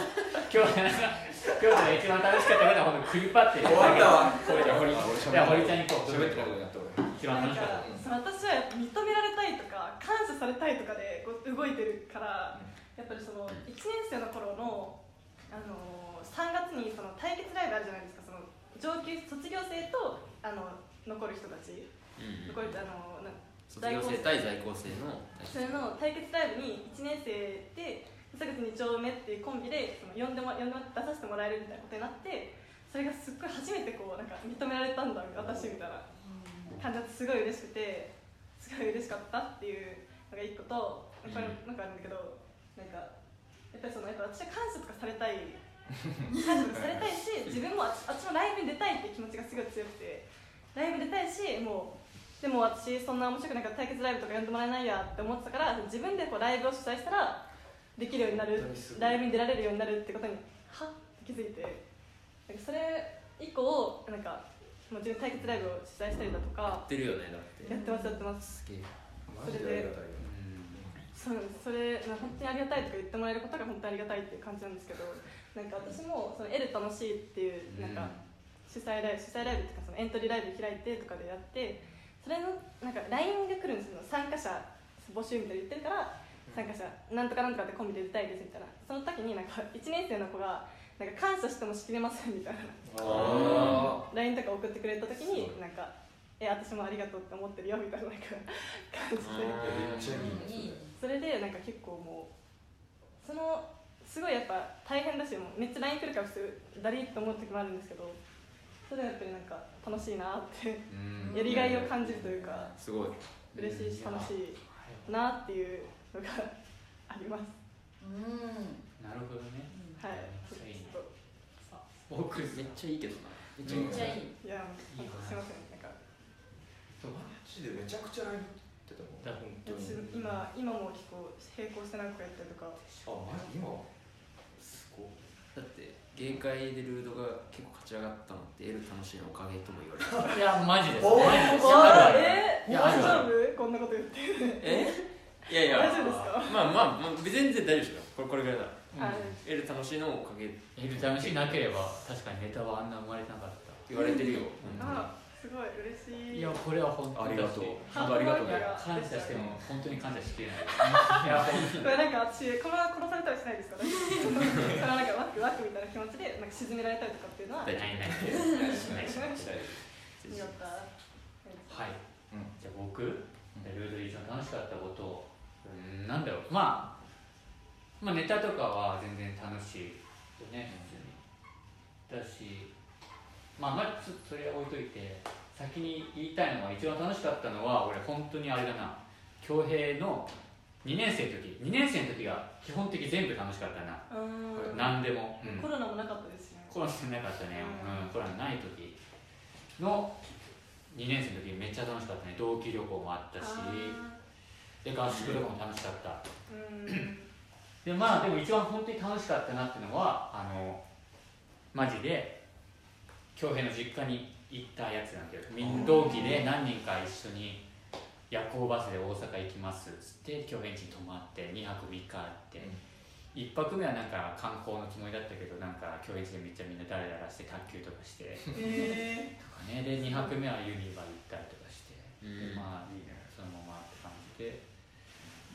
今日今日で一番楽しかったことは本当クリパって終わったわこれで堀じゃあ堀ちゃんに行こう喋ってことになった俺一番楽しかったかその私は認められたいとか感謝されたいとかでこう動いてるからやっぱりその1年生の頃の、あのー3月にその対決ライブあるじゃないですか上級卒業生とあの残る人たち。うん残るあのな卒業生対在校生のそれの対決ライブに1年生で佐口2丁目っていうコンビでその呼んでも呼んでも出させてもらえるみたいなことになってそれがすっごい初めてこうなんか認められたんだ私みたいな。感じだってすごい嬉しくてすごい嬉しかったっていうのが一個とこれなんかあるんだけどなんかやっぱりそのやっぱ私は感謝とかされたい感謝とかされたいし自分もああっちのライブに出たいって気持ちがすごい強くて。ライブ出たいしもうでも私そんな面白くなんか対決ライブとか呼んでもらえないやって思ってたから自分でこうライブを主催したらできるようになるライブに出られるようになるってことにはっ気づいて。なんかそれ以降なんかもう自分対決ライブを主催したりだとやかってるよねだって。やってますやってます。すげえ。マジでありがたいよ。そうそれな本当にありがたいとか言ってもらえることが本当にありがたいっていう感じなんですけどなんか私もその L 楽しいっていうなんか主催ライブ主催ライブっていうかそのエントリーライブ開いてとかでやってそれのなんか LINE が来るんですよ。参加者募集みたいな言ってるから参加者なんとかなんとかってコンビで出たいですみたいな。その時になんか1年生の子がなんか感謝してもしきれませんみたいな。あ LINE とか送ってくれた時になんか「え私もありがとうって思ってるよ」みたいななんか感じで。それでなんか結構もうそのすごいやっぱ大変だしもうめっちゃ LINE 来るから普通だりって思う時もあるんですけどそれでもやっぱりなんか楽しいなってうん。やりがいを感じるというかすごい。嬉しいし楽しいなっていうのがあります。うん。なるほどね。はい。ちょっと僕めっちゃいいけどなめっちゃいいめっちゃいやすいませんなんか。マジでめちゃくちゃライブって今今も結構並行して何個やったりとか。あ今だって芸会でルードが結構勝ち上がったのって L 楽しいのおかげとも言われてる。いやマジですおマジで。えいや大丈夫？こんなこと言って。え？いやいや 大丈夫ですか？まあまあ、まあ、全然大丈夫ですよ。これこれぐらいだあ L 楽しいのおかげ。エル楽しいなければ確かにネタはあんな生まれてなかった。言われてるよ。あすごい嬉しい。いやこれは本当に。ありがとう。ハ本当ありがとう。ね感謝しても本当に感謝しきれない。いや本当に。これなんか私このまま殺されたりしないですかね。そのなんかワクワクみたいな気持ちでなんか沈められたりとかっていうのは。大よないないないかったはい、うん。じゃあ僕、ルードで一番楽しかったことうんなんだろう。まあまあネタとかは全然楽しいよね普通に。だしまあまあそれは置いといて先に言いたいのは一番楽しかったのは俺本当にあれだな。恭平の2年生の時。2年生の時が基本的に全部楽しかったな、うん。何でも、うん。コロナもなかったですね。コロナなかったね、うん。うん、コロナない時。の2年生の時めっちゃ楽しかったね。同期旅行もあったし。で合宿とかも楽しかった。うん。でまあでも一番本当に楽しかったなっていうのはあのマジで恭平の実家に行ったやつなんだよみん同期で何人か一緒に夜行バスで大阪行きますっつって恭平ん家に泊まって2泊3日あって、一泊目はなんか観光のつもりだったけどなんか恭平ん家でめっちゃみんなダラダラして卓球とかしてえとかね。で2泊目はユニバ行ったりとかして、うん。でまあそのままって感じで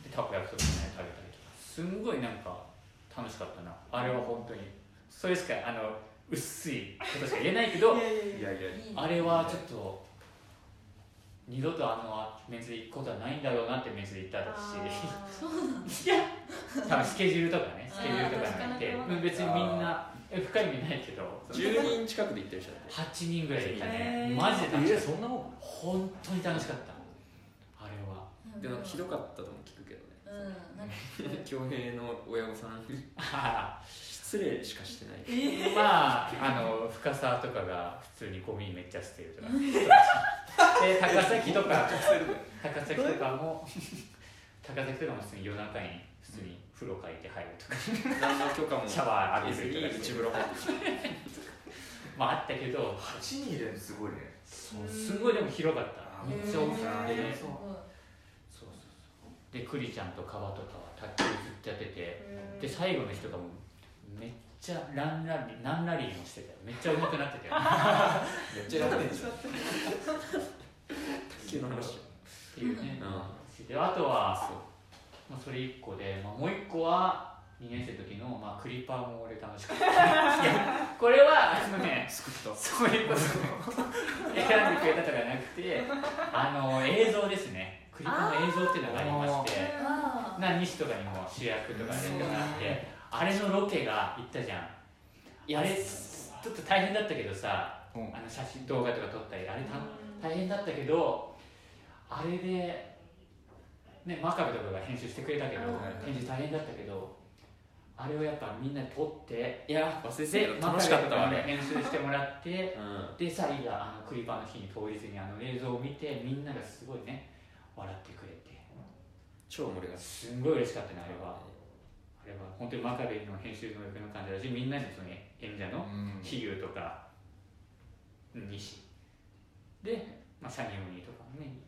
でたこ焼きとかね食べたりとか。すんごいなんか楽しかったな。あれは本当に。それしかあの薄いことしか言えないけどー、いやいや。あれはちょっと二度とあのメンツで行くことはないんだろうなってメンツで行ったし。いや多分スケジュールとかねスケジュールとかにいて。あーうん別にみんなえ深い意味ないけど。10人近くで行ってる人だって。8人ぐらいいたね。へー。マジで楽しかった。そんなもん本当に楽しかった。あれは。うん。でもひどかったとも聞くけどねうんなんか。恭平の親御さん。にあ失礼しかしてない。えー。まああの深沢とかが普通にゴミめっちゃ捨てるとか。で 高崎とか。高崎とかも。高崎とかも普通に夜中に普通に風呂借りて入るとか。何の許可も。シャワー浴別びると内風呂入ってまああったけど。8人入れるのすごいね。すごいでも広かった。めっちゃ大きくて。へーねすごいそうそうそうでクリちゃんと川とかは卓球ずっとやっててで最後の人がもうめっちゃランラリーランラリーもしてたよ。めっちゃ上手くなってたよ。めっちゃやってんじゃん。卓球の話。っていうね、うであとはまあ、それ1個で、まあ、もう1個は2年生の時の、まあ、クリッパーも俺楽しかったいやこれはあのねそういうこと。選んでくれたとかじゃなくてあの映像ですねクリッパーの映像っていうのがありましてあな西とかにも主役とか出てもらってあれのロケが行ったじゃん。あれちょっと大変だったけどさうん。あの写真動画とか撮ったりあれた大変だったけどあれで、ね、真壁とかが編集してくれたけどうん編集大変だったけどあれをやっぱみんなで撮っていや忘れて楽しかったわねに編集してもらってうん。でさいざあのクリパーの日に当日にあの映像を見てみんながすごいね笑ってくれて。超盛り上がすんごい嬉しかったねあれは。あれは。本当に真壁の編集能力の感じだしみんなにその演者のうん。飛龍とか西で、まあ、シャニムニとかもね。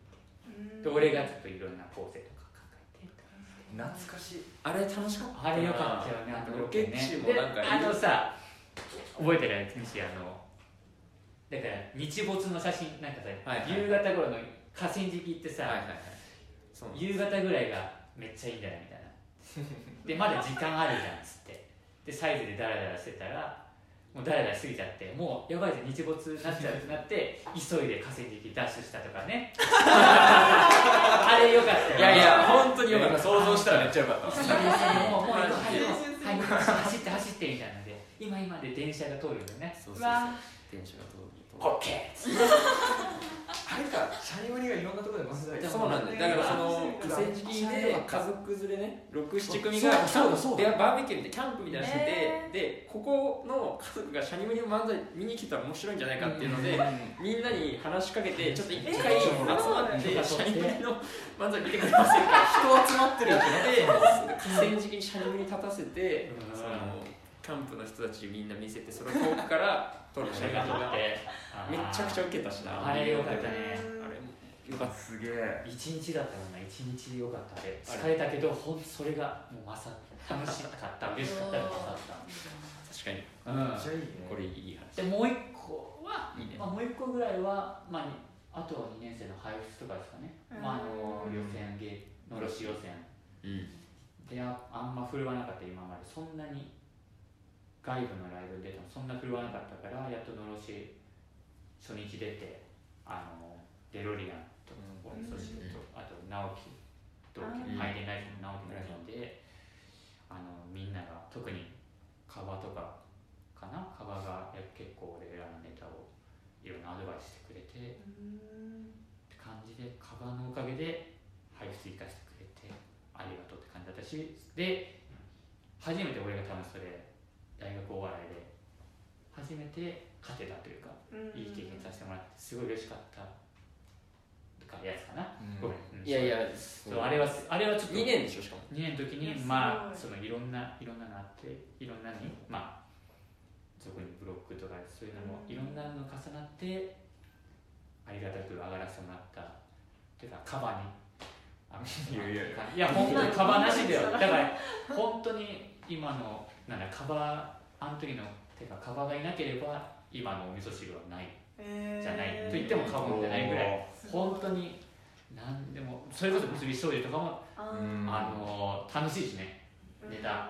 で俺がちょっといろんな構成とか考えて懐かしい。あれ楽しかったあれよかったよねあのロケ地もでなんかあのさ覚えてる？西あのだから日没の写真なんかさ、はいはい。夕方頃の河川敷行ってさ、はいはいはい。夕方ぐらいがめっちゃいいんじゃないみたいな。でまだ時間あるじゃんっつって。でサイズでダラダラしてたらもうダラダラ過ぎちゃってもうやばいぜ日没になっちゃうってなって 急いで河川敷ダッシュしたとかね。あれよかったよいやいや本当によかった。今想像したらめっちゃよかったもうもうマジはいではい走って走ってみたいなので。今今で電車が通るよね。そうそうそう。電車が通る。オッケーあれかシャニムニがいろんなところで漫才そうなんだ。よだからその河川敷で家族連れね67組がそうだそうだ。でバーベキューでキャンプみたいなのしてて、えでここの家族がシャニムニの漫才見に来たら面白いんじゃないかっていうので、みんなに話しかけてちょっと一回えー集まって、うんシャニムニの漫才見てくれませんか人集まってるってなで河川敷にシャニムニ立たせて、うん。そのキャンプの人たちみんな見せてそれを遠くから撮る写真が撮ってめちゃくちゃウケたしな。あれよかったね。あれもよかった。すげえ一日だったもんな。一日よかった。あれ。疲れたけどほんそれがもうまさ楽しかった。嬉しかった。よかっ確かに。たうん。めっちゃいいねこれいい話。でもう一個はいいね。まあ、もう一個ぐらいは、まあ、あとは2年生の配布とかですかね、うん。まあ、あの予選ゲのろし予選。うん。でああんま振るわなかった今まで。そんなに外部のライブに出てもそんな振るわなかったからやっとのろし初日出てあのデロリアンと、うんそしてとあと直樹同期うんハイデンライフの直樹が呼んであのみんなが特にカバとかかな？カバがや結構俺らのネタをいろんなアドバイスしてくれてって感じでカバのおかげで配布追加してくれてありがとうって感じだったしで初めて俺が多分それ大学お笑いで初めて勝てたというかいい経験させてもらってすごい嬉しかった。かやつかな、うん。ごめん、うん。いやいやそう。あれはあれはちょっと2年でしょしかも。2年の時にまあすそのいろんないろんなのあっていろんなにまあそこにブロックとかそういうのもうん。いろんなの重なってありがたく上がらせてもらった。っていうかカバに。あいやいやいや。いや本当にカバなしだよだから本当に今のなんだカバあの時のてかカバがいなければ今のお味噌汁はない。じゃないと言っても過言じゃないぐらい。本当に何でもそれこそ結び醤油とかもあの楽しいしね。ーネタ。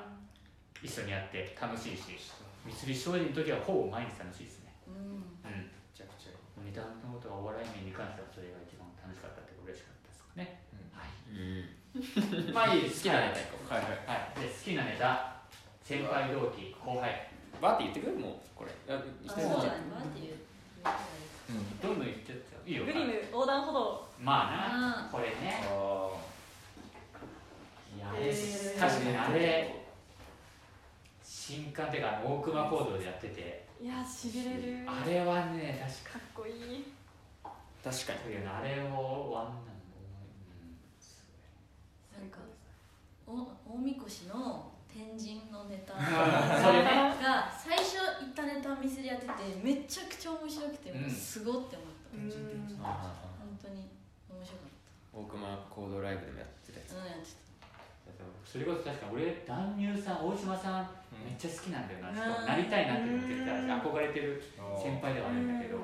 一緒にやって楽しいし。三菱商事の時はほぼ毎日楽しいですね。うん。うん。めちゃくちゃ。ネタのことはお笑い面に関してはそれが一番楽しかったって嬉しかったですかね、うん。はい。まあいい好きなネタ。行こはいはい。はい。で好きなネタ先輩同期後輩。うバーって言ってくるもうこれ。ああそうだねバーっていう？うん。どんどん言ってっちゃう。いいよ。グリム横断歩道。まあなあこれね。ああれえー確かにあれ新刊っていうか大熊講堂でやってて。いやしびれる。あれはね確かかっこいい。確かに。あれをワンなんなんかお大みこしの天神のネタ。が最初行ったネタ見せでやっててめちゃくちゃ面白くて、すごって思った、うん。本当に面白かっ大熊コードライブでもやってたやつ。たうんやってそれこそ確かに俺男乳さん大島さんめっちゃ好きなんだよな、うん。なりたいなって思ってたうん。憧れてる先輩ではあるんだけどうん。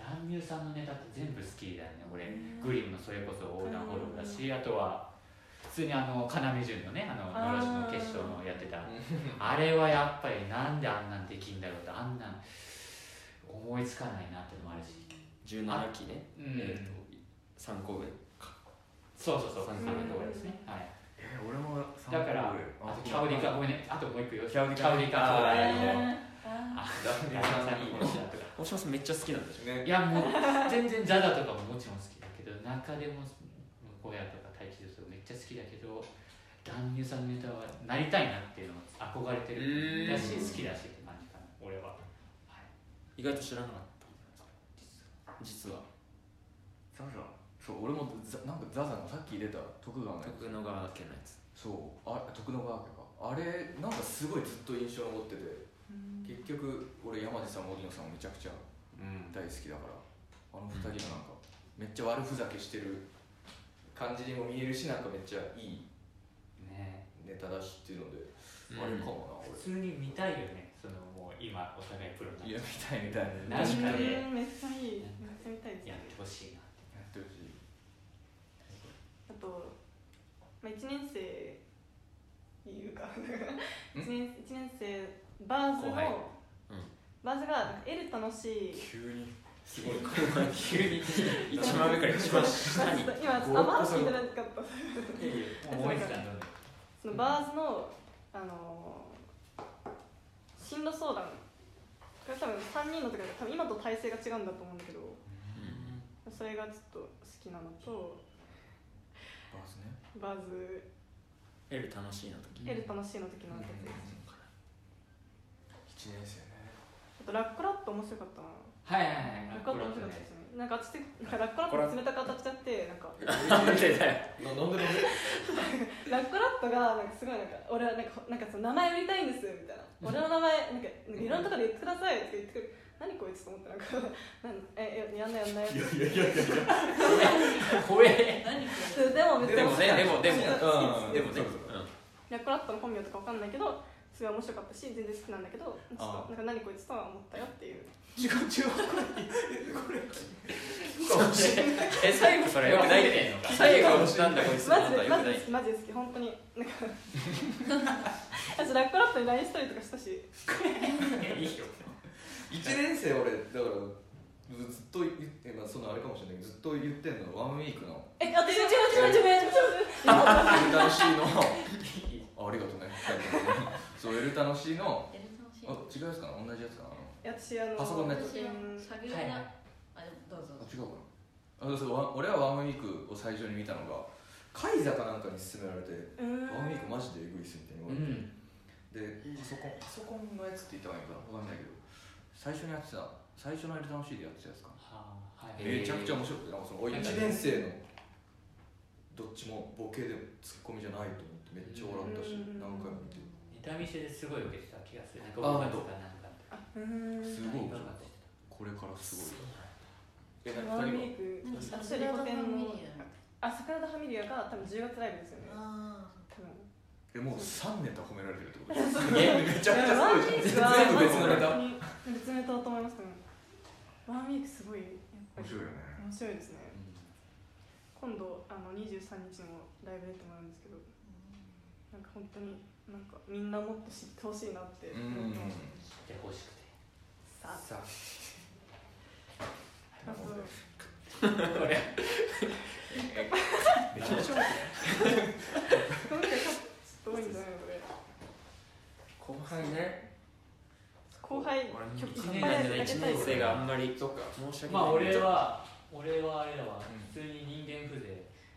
男乳さんのネタって全部好きだよね俺。うん。グリムのそれこそ横断歩道だしあとは普通にあの要潤のねあのあー。のろしの決勝のやってた。あれはやっぱりなんであんなんできんだろうってあんなん思いつかないなってのもあるし。17期ね。うん。えーと参考部そうそうそう。参参考考ですね。はい。え俺もだからあとキャウリカごめんね。あともう一個よキャウリカキャウリカ。あー兄弟のああダンダンさんいいねとか。大島さんめっちゃ好きなんでしょね。いやもう全然ザダとかももちろん好きだけど中でも小屋とかちゃ好きだけど男優さんのネタはなりたいなっていうのを憧れてるだし好きだしって感じかな俺は、はい、意外と知らなかった。実は。ザザそう俺もザなんかザザのさっき出た徳川のやつ。徳野川家のやつ。そう。あ徳野川家か。あれなんかすごいずっと印象に残ってて。結局俺山地さん森野さんもめちゃくちゃうん大好きだから。あの二人のなんかめっちゃ悪ふざけしてる感じにも見えるしなんかめっちゃいいね。ネタだしっていうので、うん。あれかもな俺。普通に見たいよねそのもう今お互いプロにいやなっ見たいみたいな確かに。うんめっちゃいい。めっちゃ見たいです。てやってほしいな。やってほしい。あと、まあ、1年生いうか 1年一年生バーズの、後輩。バーズがなんか L 楽しい。急にすごい急に一番上から一番下に今あま話聞いてなかった思いつかんどんどんそのバーズの、あのー進路相談これ多分3人の時だ多分今と体制が違うんだと思うんだけどそれがちょっと好きなのとバースねバーズ L 楽しいの時 L 楽しいの時のやつ1年生ねあとラッコラット面白かったなはいはいはい。ラッコラット面白かったですねなんか私なんかラッコラット冷たく当たっちゃってなんか。なんでだよななんでなんで。ラッコラットがなんかすごいなんか俺はなんかなんかその名前売りたいんですみたいな。俺の名前なんかいろんなところで言ってくださいって言ってくる。何こいつと思ってなんか。なんえややんないやんないいやいやいやいや。怖え。何でも別に。でもねでもでも。うん。でもね。そうそうラッコラットの本名とかわかんないけどすごい面白かったし全然好きなんだけどちょっとなんか何こいつとは思ったよっていう違う違うこれえ最後それ。よくない。てんのか最後なんだこい。つマジでマジでマジで好き本当になんか私ラッコラットに LINE したりとかしたしい。いよ1年生俺だからずっと言って、まあ、そのあれかもしれない。けどずっと言ってんのワンウィークのえあ違う違う違う違う違う違うエルタのあありがとうねそうエルタの C のエル楽しい。のあ違うやつかな同じやつかな私あのパソコンのやつ。私うんサビルはいはい。があでもどうぞ違うかな。あそうワン俺はワンウィークを最初に見たのがカイザかなんかに勧められてワンウィークマジでエグいっすみたいにう言われて、ん。でパソコンパソコンのやつって言った方がいいのかな？わかんないけど。最初にやってた最初のエルタの C でやってたやつか。なはあはい。えーめちゃくちゃ面白くてなんかその1年生のどっちもボケでツッコミじゃないと思ってめっちゃ笑ったしうん何回も見てネタ見せですごい受けてた気がするなんかあ5月かなんかあうー。んすごい大爆発してこれからすごい。えワンウ何ィークなんか？私リコテンのファミリアあ桜田ファミリアが多分10月ライブですよね。あ多分えもう3ネタ褒められてるってこと？すげえめちゃくちゃすごいじゃん。全部別のネタ？別のネタだと思いますね。ワンウィークすごい面白いよね。面白いですね。今度あの23日にもライブ出てもらうんですけど。なんか本当になんかみんなもっと知ってほしいなってう思っん。てますで欲しくてさあさあ。とめちゃくちゃ今回ちょっと多いんじゃないのこれ後輩ね後輩俺曲1いっぱい年生の1年生があんまりか申し訳ないまあ俺は俺はあれだわ。うん普通に人間風情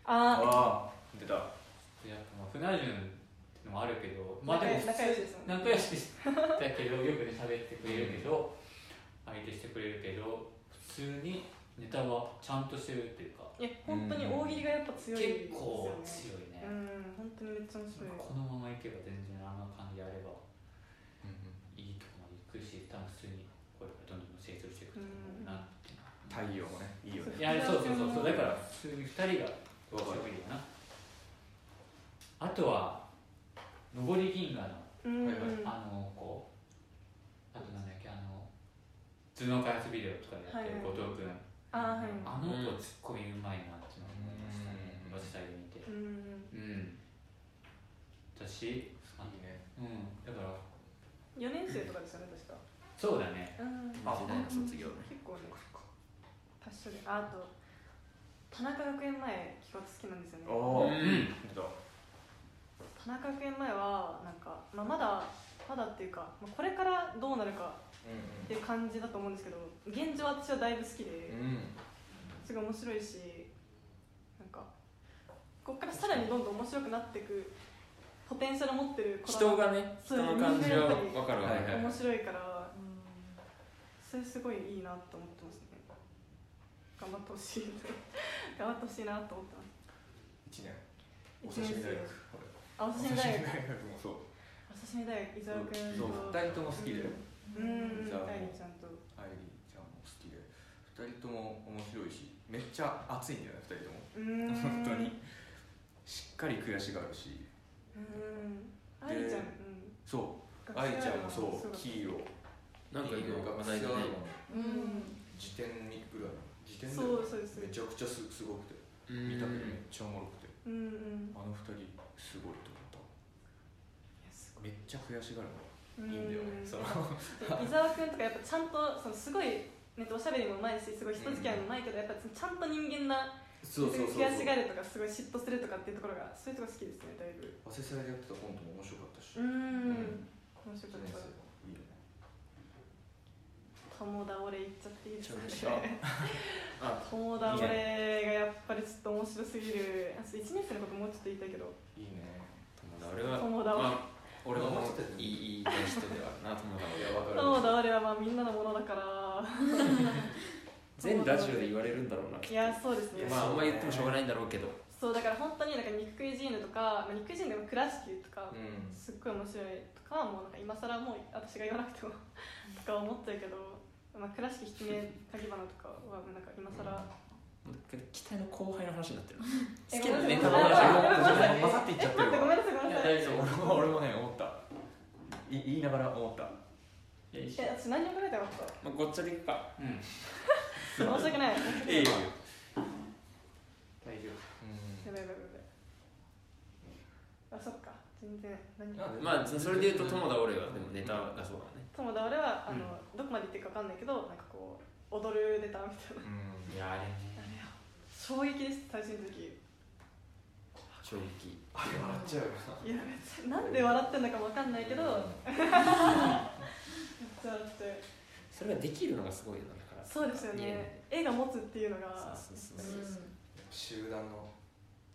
あああ出たやっぱまあ普なじゅんってのもあるけど。まあでも仲良しだけどよくね喋ってくれるけど相手してくれるけど普通にネタはちゃんとしてるっていうか。いや本当に大喜利がやっぱ強いです結よ構ね強いね、うん本当にめっちゃ面白い。このままいけば全然あの感じであればいいとこまで行くし多分普通にこれからどんどん成長していくと思うなっていうのは。太陽もねいいよね。いやそうそうそうそう。だから普通に2人が強いよな。あとは上り銀河のうん。はいはい。あのこうあとなんだっけ？あの頭脳開発ビデオとかでやってる後藤君、あーはい。あの子ツッコミうまいなっていうのを思いましたねうんバスタイル見て。うん。うん。私あいいねうん。だから4年生とかですよね確か。そうだね。うん。時代の卒業ね。結構ね達者でああと田中学園前企画好きなんですよね。おおうん。田中学園前はなんか、まあ、まだまだっていうか、まあ、これからどうなるかっていう感じだと思うんですけど現状私はだいぶ好きでうん。すごい面白いしなんかここからさらにどんどん面白くなっていくポテンシャル持ってる子人がねそう人の感じは分かるわ。はいはい。面白いからそれすごいいいなと思ってますね。頑張ってほしい。頑張ってほしいなと思ってます。一年。お一年生刺身大学。あおお刺身大学。大学もそう。お刺身大学伊沢君。そう。と二人とも好きで。うん伊沢も大ちゃんとアイリーちゃんも好きで二人とも面白いしめっちゃ熱いんだよね二人とも。うん。本当に。しっかり悔しがるし。うん。愛ちゃんうん。そう。愛ちゃんもそうヒーローなんか今話題学生でね。うん。辞典にぐらい辞典でめちゃくちゃすすごくて。うん。見た目めっちゃおもろくて。うんうん。あの二人すごいと思った。めっちゃ悔しがるごのいいん。だよねその伊沢君とかやっぱちゃんとそのすごいねおしゃべりもうまいしすごい人付き合いもうまいけどやっぱちゃんと人間なそうそうそう悔しがるとかすごい嫉妬するとかっていうところがそういうところ好きですねだいぶ早稲祭でやってたコントも面白かったし。ううん。ん面白かった。いいよね友達俺言っちゃっていいですかめちゃめち あ友達俺がやっぱりちょっと面白すぎる。あ1年生のこともうちょっと言いたいけど。いいね。俺は。友達まあ俺もいいいい人ではあるな友達いやわかる友達俺はまあみんなのものだから。全ラジオで言われるんだろうないやそうですね。まああんま言ってもしょうがないんだろうけど。そうだから本当になんか肉食いジーヌとか、まあ、肉食いジーヌでも倉敷とかうん。すっごい面白いとかはもうなんか今更もう私が言わなくても とか思っちゃうけど、まあ、倉敷引き目鍵花とかはなんか今更、期待の後輩の話になってる。え 好きなネタの話混ざっていっちゃってるえ待ってごめんわなさい。ごめんなさい。大丈夫。俺も俺もね思った。い言いながら思った。え私何考えてなかった。まあ、ごっちゃでいくか。うん。申し訳ない。いいよ。大丈やばいやばいやばい。あそっか。全然。何なんでまあそれで言うと友田俺はでもネタがそうだね。友達俺はあの、どこまで言っていいか分かんないけどなんかこう踊るネタみたいな。うん。夫いやあれね衝撃です最初の時。正直あれ笑っちゃうよ。ないや別になんで笑ってんのかも分かんないけど、めっちゃ笑って。それができるのがすごいよなだから。そうですよね。絵が持つっていうのが。そうそうそうそう。集団の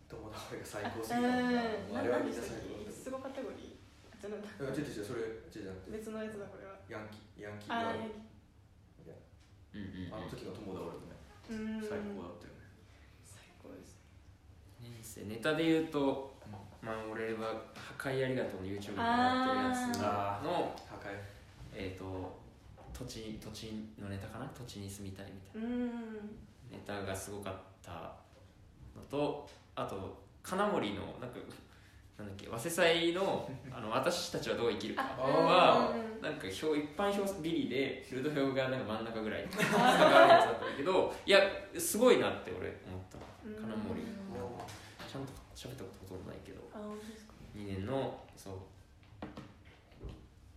友達俺が最あ高すぎた。うん。あれはみんな何でしたっ最高だっけすごカテゴリーあじゃなんだたうん違う違うそれ違う別のやつだこれは。ヤンキーヤンキーが。あーうんうんうん。あの時の友達俺とね。うん。最高だったよ。ね最高です年生ネタで言うとまあ俺は「破壊ありがとう」の YouTube にやってるやつあの破壊。えっ、と土地土地のネタかな？土地に住みたいみたいな。うん。ネタがすごかったのとあと金森のなんかなんだっけ早稲祭のあの 私たちはどう生きるかはうん。なんか表一般表ビリでルド表がなんか真ん中ぐらい に差があるやつだったんだけどいやすごいなって俺思ったうん。金森ゃんと喋ったことほとんどないけど。あ本当ですか？2年のそう。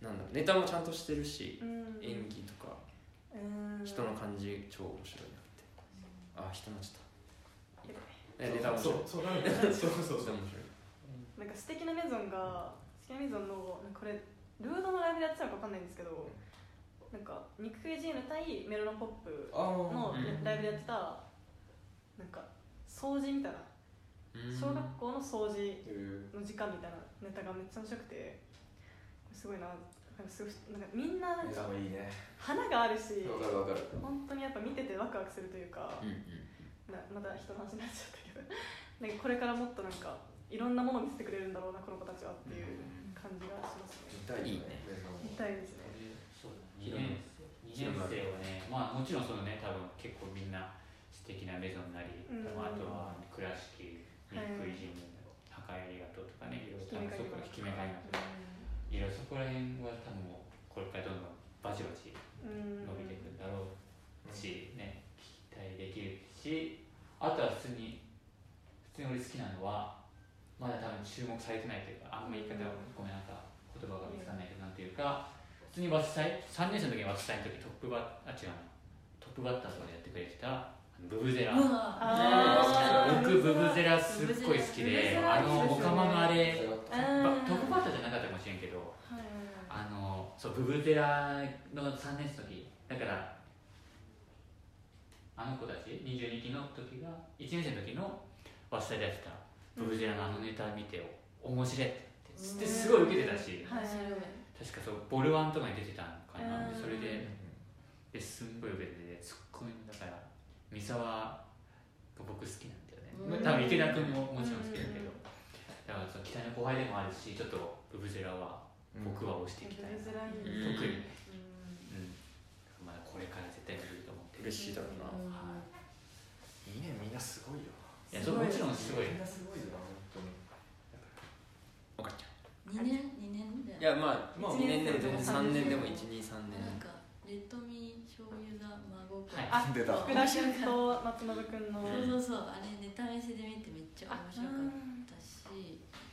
なんだろうネタもちゃんとしてるしうん。演技とかうん。人の感じ超面白いなって。あ人待ちだ。やばいえネタ面白い。そうそう そうそうそう。ネタ面白い。なんか素敵なメゾンが素敵なメゾンのこれルードのライブでやってたのか分かんないんですけどなんか肉食いジーヌ対メロノポップあのうん。ライブでやってたなんか掃除みたいな小学校の掃除の時間みたいなネタがめっちゃ面白くてすごいななんかすごいなんかみんな花があるしわかるわかる。本当にやっぱ見ててワクワクするというか、うんなまた人の話になっちゃったけどなんかこれからもっとなんかいろんなものを見せてくれるんだろうなこの子たちはっていう感じがしますね。見たいね。見たいですね。そう2年2年生はねまあもちろんそのね多分結構みんな素敵なメゾンなり、うん。あとは倉敷ニックイジム破壊ありがとうとかねいろいろ多分そこ引き目がありますいろいろそこら辺は多分もうこれからどんどんバチバチうん伸びていくんだろうし、ね、期待できるしあとは普通に普通に俺好きなのはまだ多分注目されてないというかあんま言い方がごめんなんか言葉が見つからないけどなんていうか普通にバス祭3年生の時にバス祭の時トップバッあ違うな。トップバッターとかでやってくれてたブブゼラ。僕ブブゼラすっごい好きであのオカマのあれ。トップバッターじゃなかったかもしれんけどはいあのそうブブゼラの3年生の時。だからあの子たち22期の時が1年生の時のバスタでやってた。ブブゼラのあのネタ見て面白いって。言ってすごい受けてたし。はい確かそうボルワンとかに出てたのかな。うん。でそれでですんごい受けててツッコミだから三沢が僕好きなんだよね。うん。多分池田君ももちろん好きだけど。だからその期待の後輩でもあるしちょっとブブゼラは僕は押していきたいうん特に。うんうん。まだこれから絶対見ると思ってる。嬉しいだろうな。2年みんなすごいよ。いやそうもちろんすごい。みんなすごいよな本当に。分かっちゃ2年？2年いやまあまあ2年でも全然3年でも一123年。なんかレッドミー醤油座孫くんはい。あ出た。福田君と松信君の。そうそうそう。あれネタ見せで見てめっちゃ面白かった。し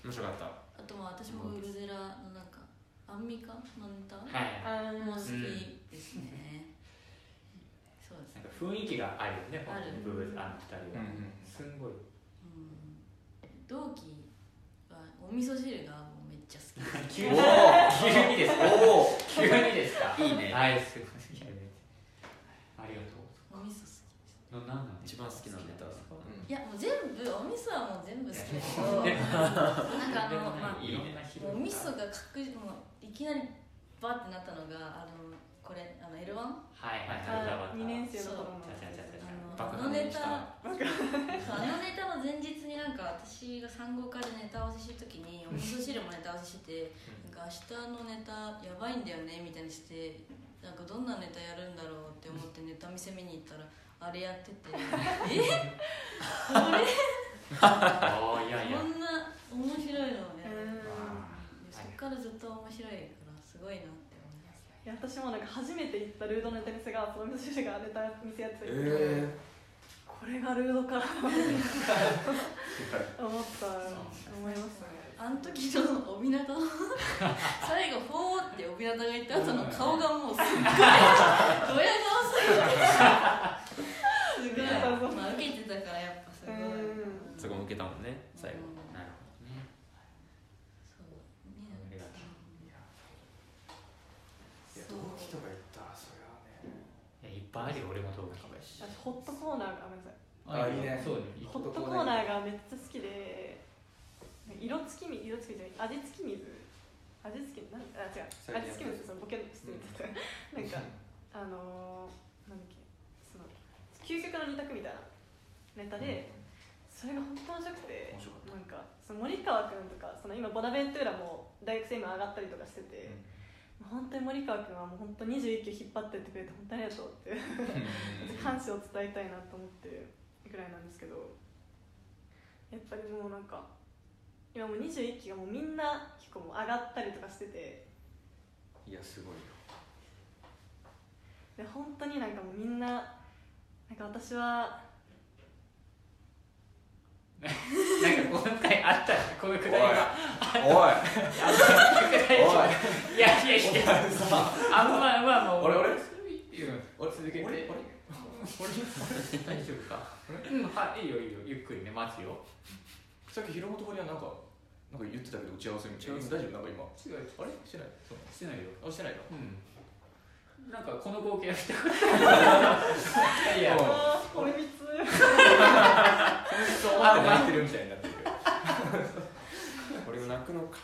面白かった。あとまあ私もウルゼラのなんかアンミカのネタ？はいあも好きーですね。そうですね。なんか雰囲気があるよねある。ブブあの二人は。うんすんごい。うん。同期はお味噌汁がちゃ好き急に急にですか？おお急にですか？いいねはいすごいありがとお味噌好きです。うななんなん一番好きなネタいやもう全部お味噌はもう全部好きだけど。ねなんかあでもね。のまあいいお味噌が確実もういきなりバってなったのがあのこれあの L1 あはいはいあ2年生の頃のあのネタ。そうあのネタの前日になんか私が産後からネタ合わせしてる時にお味噌汁もネタ合わせしててなんか明日のネタやばいんだよねみたいにしてなんかどんなネタやるんだろうって思ってネタ見せ見に行ったらあれやってて。え？これ？ああいやいや。こんな面白いのをやるうん。そっからずっと面白いからすごいなって思いますいや私もなんか初めて行ったルードのネタ見せがその味噌汁がネタ見せやってたけど、えこれがルードか思った思いますねあの時の帯名と最後「フォー」って帯名が言った後の顔がもうすっごいドヤ顔すぎてすごいまあ受けてたからやっぱすごいうんそこも受けたもんね最後うんなるほどねそうねありがとういや同ぱいあるよ俺も同期私ホットコーナーがごめんなさいあいいね。そうね。ホットコーナーがめっちゃ好きで色付き水色付きじゃない味付き水。味付きなんあ違う。味付き水そのボケの失礼だった。なんかあのー、なんだっけ。その究極の二択みたいなネタで、それが本当面白くて面白かった。なんかその森川君とかその今ボナベントゥーラも大学生今上がったりとかしてて、本当に森川君はもう本当21球引っ張ってってくれて本当にありがとうって 感謝を伝えたいなと思ってるぐらいなんですけどやっぱりもうなんか今もう21期がもうみんな結構もう上がったりとかしてていやすごいよ。で本当になんかもうみんななんか私はなんかこの回あったよこのくだりが。おい。いやいやいや。あんままあまあ俺俺う。ん続けて。俺？俺？大丈夫か？うんはいいいよいいよ。ゆっくりね待つよ。さっき広本君にはなんかなんか言ってたけど打ち合わせみたいな。大丈夫？なんか今。あれ？してない？そう。してないよ。あしてないの？うんなんかこの光景はしたくない いや。俺3つそう思って泣いてるみたいになってる泣くのか。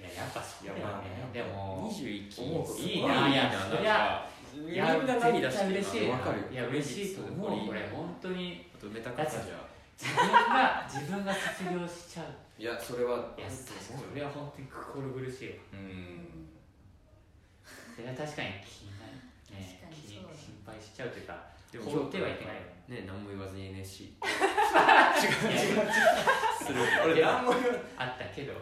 いややっぱそう。だよいやまあねねでも21期いいないやそりゃみいやんな涙し嬉しいわかるよいや嬉しいと思う。森これ本当にあと埋めたかったじゃん自分が自分が卒業しちゃう。いやそれはいやそれは本当に心苦しい。わうんそれは確かに気になるね確かに気にそうだ心配しちゃうというかで放ってはいけないよね。何も言わずに NSC する俺何も言わあったけど。い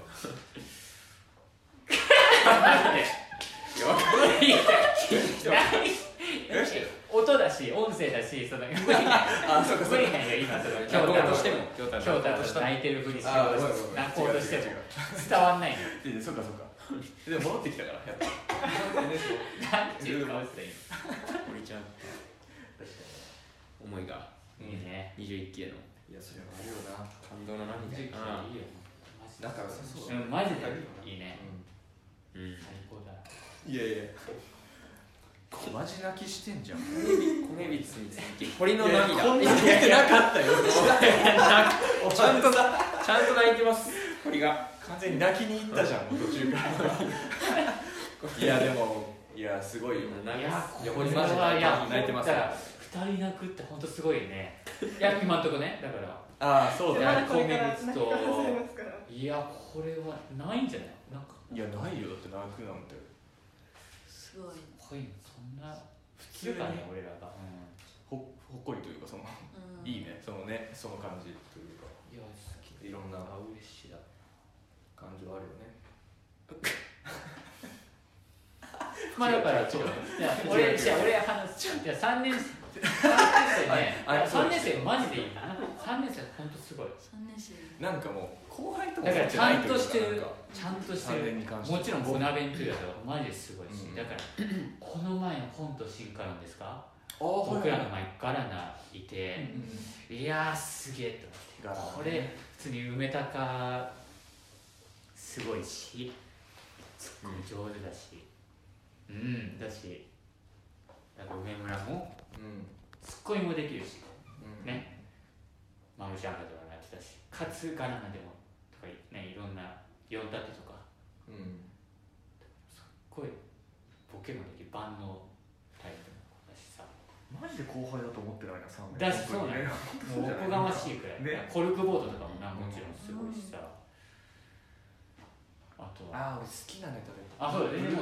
音だし音声だしその無理なん あそうかそうか。無理なんよ今そのとしても。京太京太泣いてるふりしよあう泣こうとしても。違う違う。伝わんないそうかそうか でも戻ってきたからやっぱなんていう顔していい堀ちゃん。思いが。のいいね。21期への。いやそれはあるよな。感動の涙いいよあマジで仲良さそううん。マジで。いいね。うん。最高だ。いやいや。マジ泣きしてんじゃん。米びつに続き堀の涙。こんな泣いてなかったよ。ちゃんとちゃんと泣いてます。堀が完全に泣きに行ったじゃんもう途中から。いやでも。いやすごいよ。いや泣いやマジではいや泣いてますよ。だから二人泣くって本当すごいね。いや今んとこねだから。ああそうだよまだこれから泣き米光と始めますから。いやこれはないんじゃない？なんか。いやないよ。だって泣くなんて。すごい、こういそんな普通かね俺らが、ほほっこりというかそのうん、いいね。そのねその感じというか。いや好き。いろんな。あ嬉しいだ感情あるよね。まあだからちょっといや俺じゃあ俺話す。いや三年生 三年生ね。は年生マジでいいな。三年生本当すごい。三年生。なんかもう後輩とかだからちゃんとしてるちゃんとして三る年に関してもちろんボナベントゥーラとかマジですごいし、うん。だからこの前の本と進化論ですか？あ僕らの前ガラナいて、いやーすげえと思って。これ普通に梅高すごいしツッコミ上手だし。うんだしなんか梅村もうん。ツッコミもできるしうん。ね。マムシャンガとかやってたしかつガラナでもとかねいろんな4タットとか。うん。すっごいボケもできる万能タイプの子だしさ。マジで後輩だと思ってないな3年だしそうなのよもうおこがましいくらい、ね。コルクボードとかもなもちろんすごいしさ、あとは。ああ俺好きなネタで。あそうだね。ブ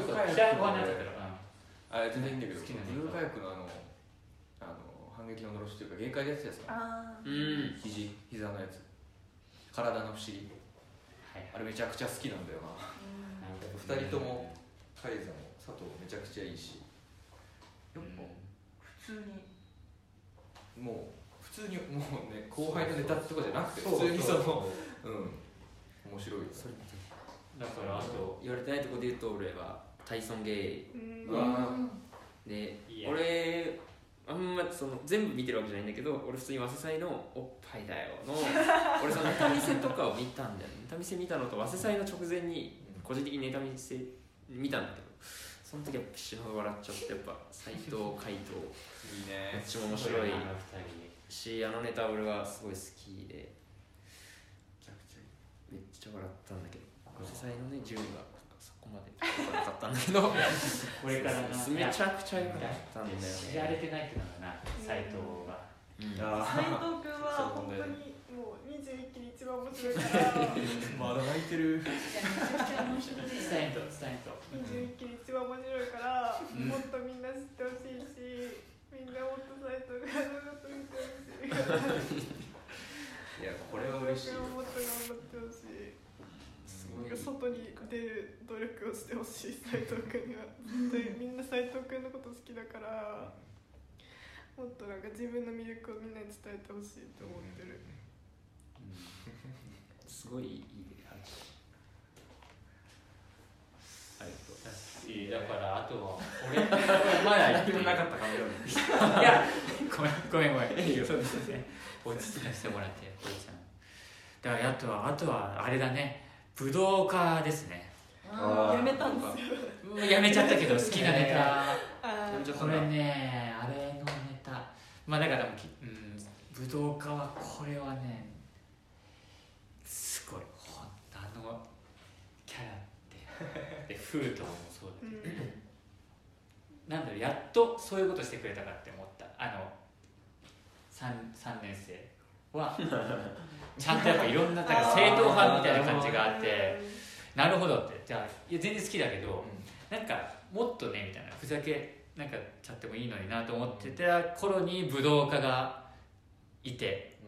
あ全然いいんだけど好きなネタ。ブルーカヤックのあのあの反撃ののろしというか限界でやってたやつかうん。肘膝のやつ。体の不思議。はいあれめちゃくちゃ好きなんだよな。二人ともカイザも佐藤めちゃくちゃいいし。やっぱ普通に。もう普通にもうね後輩のネタとかじゃなくて普通にそのうん。面白いよそれだからあと言われてないところで言うと俺はタイソン・ゲイでいや。俺あんまその全部見てるわけじゃないんだけど俺普通に早稲祭の「おっぱいだよ」の 俺そのネタ見せとかを見たんだよね。ネタ見せ見たのと早稲祭の直前に個人的にネタ見せ見たんだけどその時は死ぬほど笑っちゃってやっぱ斎藤海藤。いいどっねちも面白い。あの二しあのネタ俺はすごい好きでめっちゃ笑ったんだけど早稲祭のね順位がそこまでなかったんだけど人これからなめちゃくちゃ良かったんだよ知られねてないっていうのがな斎藤が。うん。藤君は本当にもう21期に一番面白いから。まだ泣いてる。伝えんと伝えんと。21期に一番面白いから、うん。もっとみんな知ってほしいしみんなもっと斉藤君のこと見てほしい。いやこれは嬉しいよ。もっと頑張ってほしい外に出る努力をしてほしい斉藤君には。本当にみんな斉藤君のこと好きだからもっとなんか自分の魅力をみんなに伝えてほしいと思ってる、すごいいい話。ありがとういいだからあとは俺。まだ言ってもなかった感じいや。ごめんごめんごめん。そうですね。落ち着かせてもらってこいちゃん。だからあとはあとはあれだね武道家ですね。やめたんです。よやめちゃったけど好きなネタ。これねあれのネタ。まあだからもうん武道家はこれはねすごいほんあのキャラって。で フートもそうだけど、うん、なんだろうやっとそういうことしてくれたかって思った。あの 3, 3年生。は。ちゃんとやっぱいろんなか正統派みたいな感じがあってなるほど。って。じゃあいや全然好きだけどなんかもっとねみたいなふざけなんかちゃってもいいのになと思ってた頃に武道家がいて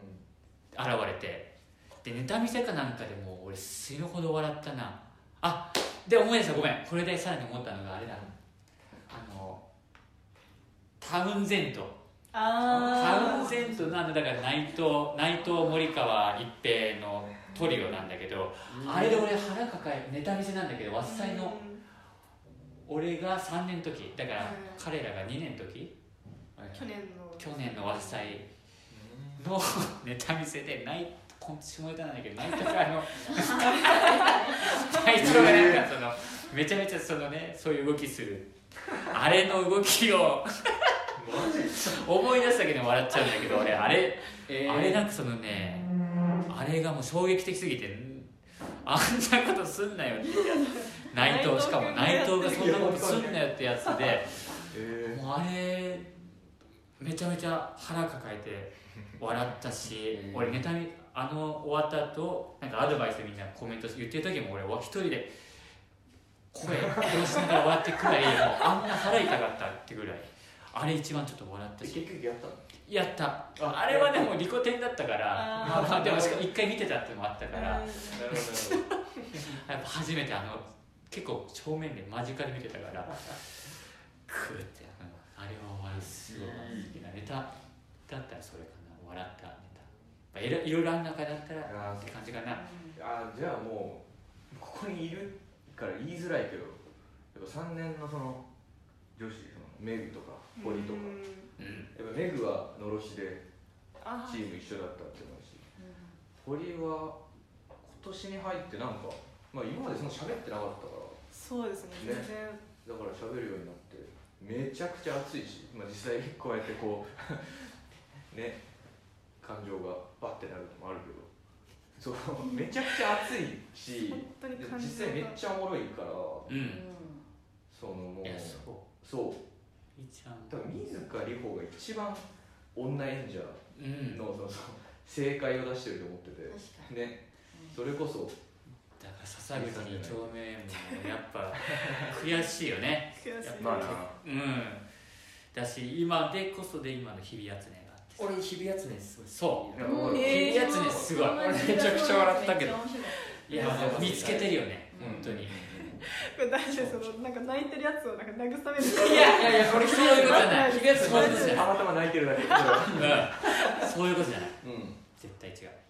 現れて。でネタ見せかなんかでもう俺死ぬほど笑ったな。あで思い出した。ごめん。これでさらに思ったのがあれだ。あのタウンゼントタあウンゼントなんだだから内藤内藤森川一平のトリオなんだけどあれで俺腹抱えネタ見せなんだけどあ和祭の俺が3年の時だからうん。彼らが2年の時去年の。去年の和祭のネタ見せでナイ今下ネタなんだけどナイトがあのナイトがなんかそのめちゃめちゃそのねそういう動きする。あれの動きを思い出すだけでも笑っちゃうんだけど俺あれ、あれなんかそのねあれがもう衝撃的すぎてんあんなことすんなよって内藤しかも内藤がそんなことすんなよってやつでえもうあれめちゃめちゃ腹抱えて笑ったし、うん俺ネタ見あの終わった後なんかアドバイスみんなコメント言ってる時も俺は一人で声殺しながら笑ってくらいもうあんな腹痛かったってぐらいあれ一番ちょっと笑った結し局やったの？やった。あれはでもリコ点だったからまあまあ でもしかも一回見てたっていうのもあったから。なるほどやっぱ初めてあの結構正面で間近で見てたからクーってうんあれは終わりすごい好きなネタだったらそれかな。笑ったネタ。まあいろいろいろある中だったらって感じかな。あじゃあもうここにいるから言いづらいけどやっぱ3年のその女子そのメグとか堀とか。うん。やっぱメグはのろしであチーム一緒だったって思うし。堀は今年に入ってなんかまあ今までそんな喋ってなかったから。そうですね。ね。全然。だから喋るようになってめちゃくちゃ熱いし、まあ、実際こうやってこう ね感情がバッてなるのもあるけど。そうめちゃくちゃ熱いし本当にで感情が。実際めっちゃおもろいから。うん。そのもうそそう多分水香里穂が一番女演者うん。のその正解を出してると思ってて。確かに。ね。それこそ。だから笹口二丁目もやっぱ 悔しいよね。悔しい。まあうん。だし今でこそで今の日々集めがあって俺日々やつねすごいそう。いや俺えー日々集めすごい。俺めちゃくちゃ笑ったけど。い。や見つけてるよね。うん。本当にこれ大丈夫そのなんか泣いてるやつをなんか慰めるいやいやいやこれそういうことじゃないそういうことじゃない。たまたま泣いてるだけ。うんそういうことじゃない。うん。絶対違う。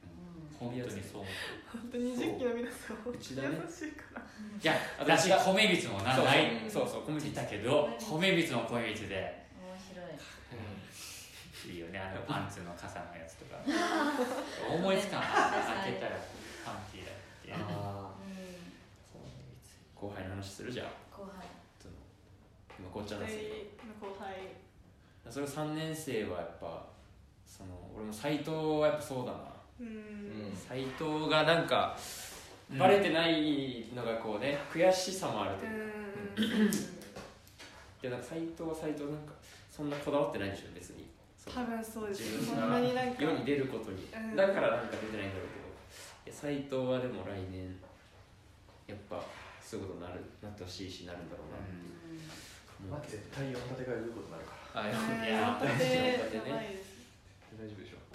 本当にそう思ってる本当に20期の皆さん優しいから。いや私米びつもなそうそう泣い。そうそうコメディてたけど米びつも米びつで。面白い。いいよねあのパンツの傘のやつとか。思いつかん。開けたらパンティーだって。いうあうん後輩の話するじゃん。後輩。その今紅茶大出すの後輩。それ3年生はやっぱその俺も斎藤はやっぱそうだな。ううん。ん斎藤がなんかバレてないのがこうね悔しさもあるという。かでなんか斎藤は斎藤なんかそんなこだわってないでしょ別に。多分そうです。そ自分がんなになんか世に出ることに。うん。だからなんか出てないんだろうけど。斎藤はでも来年やっぱそういうことになるなってほしいしなるんだろうな。っていうまあ絶対4立てが言うことになるから。あいや本当でや本当にね大丈夫でしょ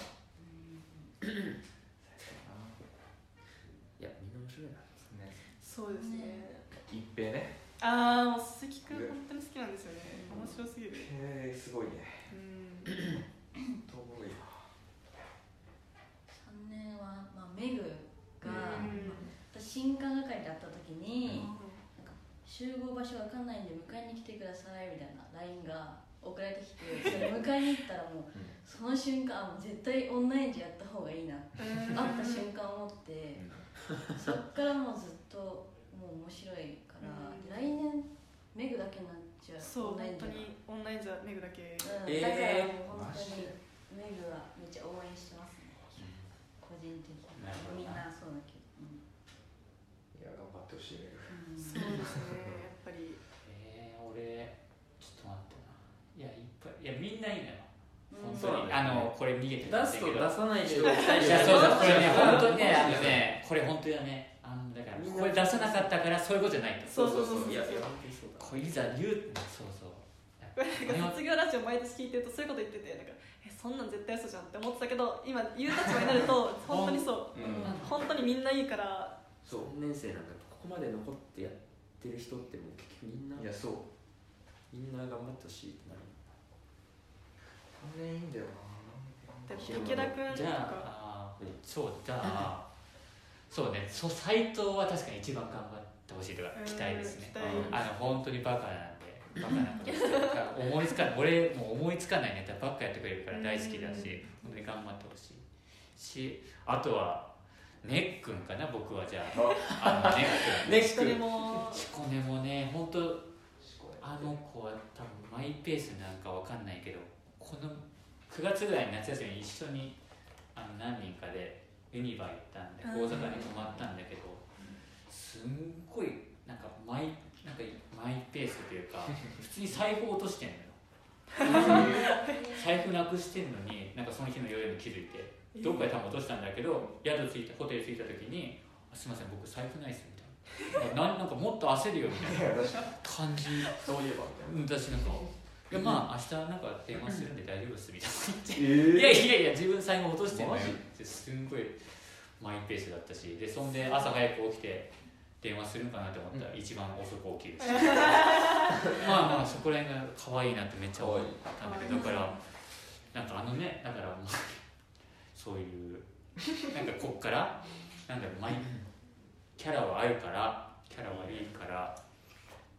いやみんな面白いな。ね。そうですね。一平ね。ああもう鈴木くん本当に好きなんですよね。面白すぎる。へえすごいね。うん。と思うよ3年は、まあ、メグが、うん私新刊係だった時に、集合場所わかんないんで迎えに来てくださいみたいな LINE が送られてきてそれ迎えに行ったらもううん。その瞬間あもう絶対オンラインでやった方がいいなってうん。会った瞬間思ってそっからもうずっともう面白いから来年メグだけになっちゃうそうオンラインじゃ本当にオンラインじゃメグだけ。だからもう本当にメグはめっちゃ応援してますね。個人的に。みんなそうだけど、ってほしい、うん、そうですね。やっぱり。えー、俺ちょっと待ってな。いやいっぱいいやみんないいのよ。そうなん、あのこれ逃げて出すと出さない人がい。やそうそうこれね本当にねあのねこれ本当だねあのだからこれ出さなかったからそういうことじゃないと。そうそうそうそう。いやいやこれいざ言うそうそう。卒業ラジオ毎年聞いてるとそういうこと言っててなんかえそんなん絶対嘘じゃんって思ってたけど今言う立場になると本当にそう、うん、本当にみんないいから。そう。年生なんだまで残ってやってる人ってもう結局みんないやそう。みんな頑張ってほしいってなる。3年いいんだよで武田君じゃとかああーそうじゃあ そうね。そう斎藤は確かに一番頑張ってほしいとかうん期待ですね。期待。あの本当にバカなんでバカなことしてるから思いつかない。俺もう思いつかないネタばっかやってくれるから大好きだし本当に頑張ってほしい。しあとはねっくんかな僕はじゃあ。あ。のねっくんね人にも彦根もね本当あの子は多分マイペースなんかわかんないけどこの9月ぐらいに夏休みに一緒にあの何人かでユニバ行ったんでうん。大阪に泊まったんだけどすんごいなんかマイなんかマイペースというか 普通に財布落としてんのよ。財布なくしてんのになんかその日の夜に気づいてどっかで多分落としたんだけど宿着いたホテル着いた時に「あすいません僕財布ないっす」みたいな。ななんかもっと焦るよみたいな。感じ。そういえばうん私な。んか「いやまあ明日なんか電話するんで大丈夫っす」みたいなえいやいやいや自分最後落としてんのってすんごいマイペースだったし。でそんで朝早く起きて電話するんかなって思ったら一番遅く起きるし。まあまあそこら辺が可愛いなってめっちゃ思ったんだけどだからなんかあのねだからまあそういうなんかこっからなんだろうマイキャラはあるからキャラはいいから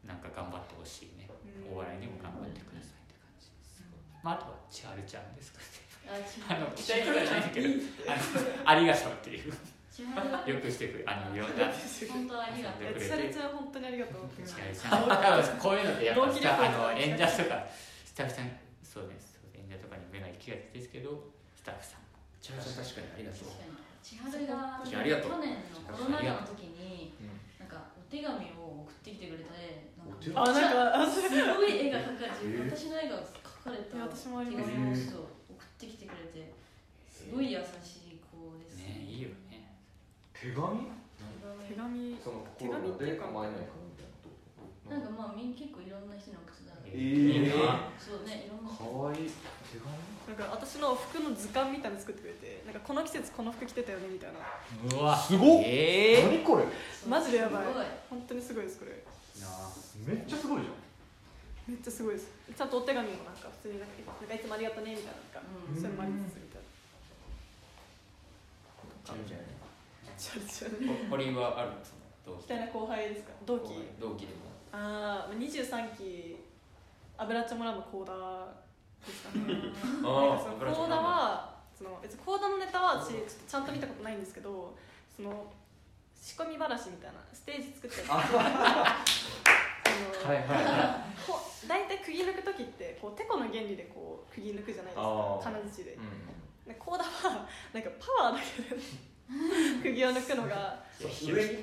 なんか頑張ってほしいね。お笑いにも頑張ってくださいって感じです、まあ、あとは千春ちゃんですかね。あの期待とかじゃないけどあのありがとうっていう。よくしてくれあのいろんな。本当ありがとう。え千春ちゃん本当にありがとう千春ちゃん多分こういうのってやっぱ同期旅行あの演者とかスタッフさんそうです。演者とかに目が行きがちですけどスタッフさんちゃん確かにありがとう。確かに。千春が去年のコロナ禍の時になんかお手紙を送ってきてくれてなんかお手あなんかあすごい絵が描かれて、えー。私の絵が描かれた手紙をそう送ってきてくれてすごい優しい子です。ねいいよね。手紙？手紙。そのコロナで構えないかみたいなこ？となんかまあみん結構いろんな人に送ってたんでえいいなそうねいろんなかわいい。手紙？なんか私の服の図鑑みたいなの作ってくれてなんかこの季節この服着てたよねみたいな。うわ。すごっ。ええ何これ？マジでやばい。すごい。本当にすごいですこれ。めっちゃすごいじゃん。めっちゃすごいです。ちゃんとお手紙もなんか普通になんかなんかいつもありがとうねみたいななんかうん。そういうのもありつつみたいな。ちゃんちゃんちゃうちゃうほ堀はあるの？その同期期待な後輩ですか？同期。同期。でも。ああ23期油茶村のコーダですかね。あなんかそのコーダはその別にコーダのネタは私ちょっとちゃんと見たことないんですけどその仕込み話みたいなステージ作ってあのはいはいはこう大体釘抜く時ってこうてこの原理でこう釘抜くじゃないですか。金槌で。いうんでコーダはなんかパワーだけで 釘を抜くのが上に？上に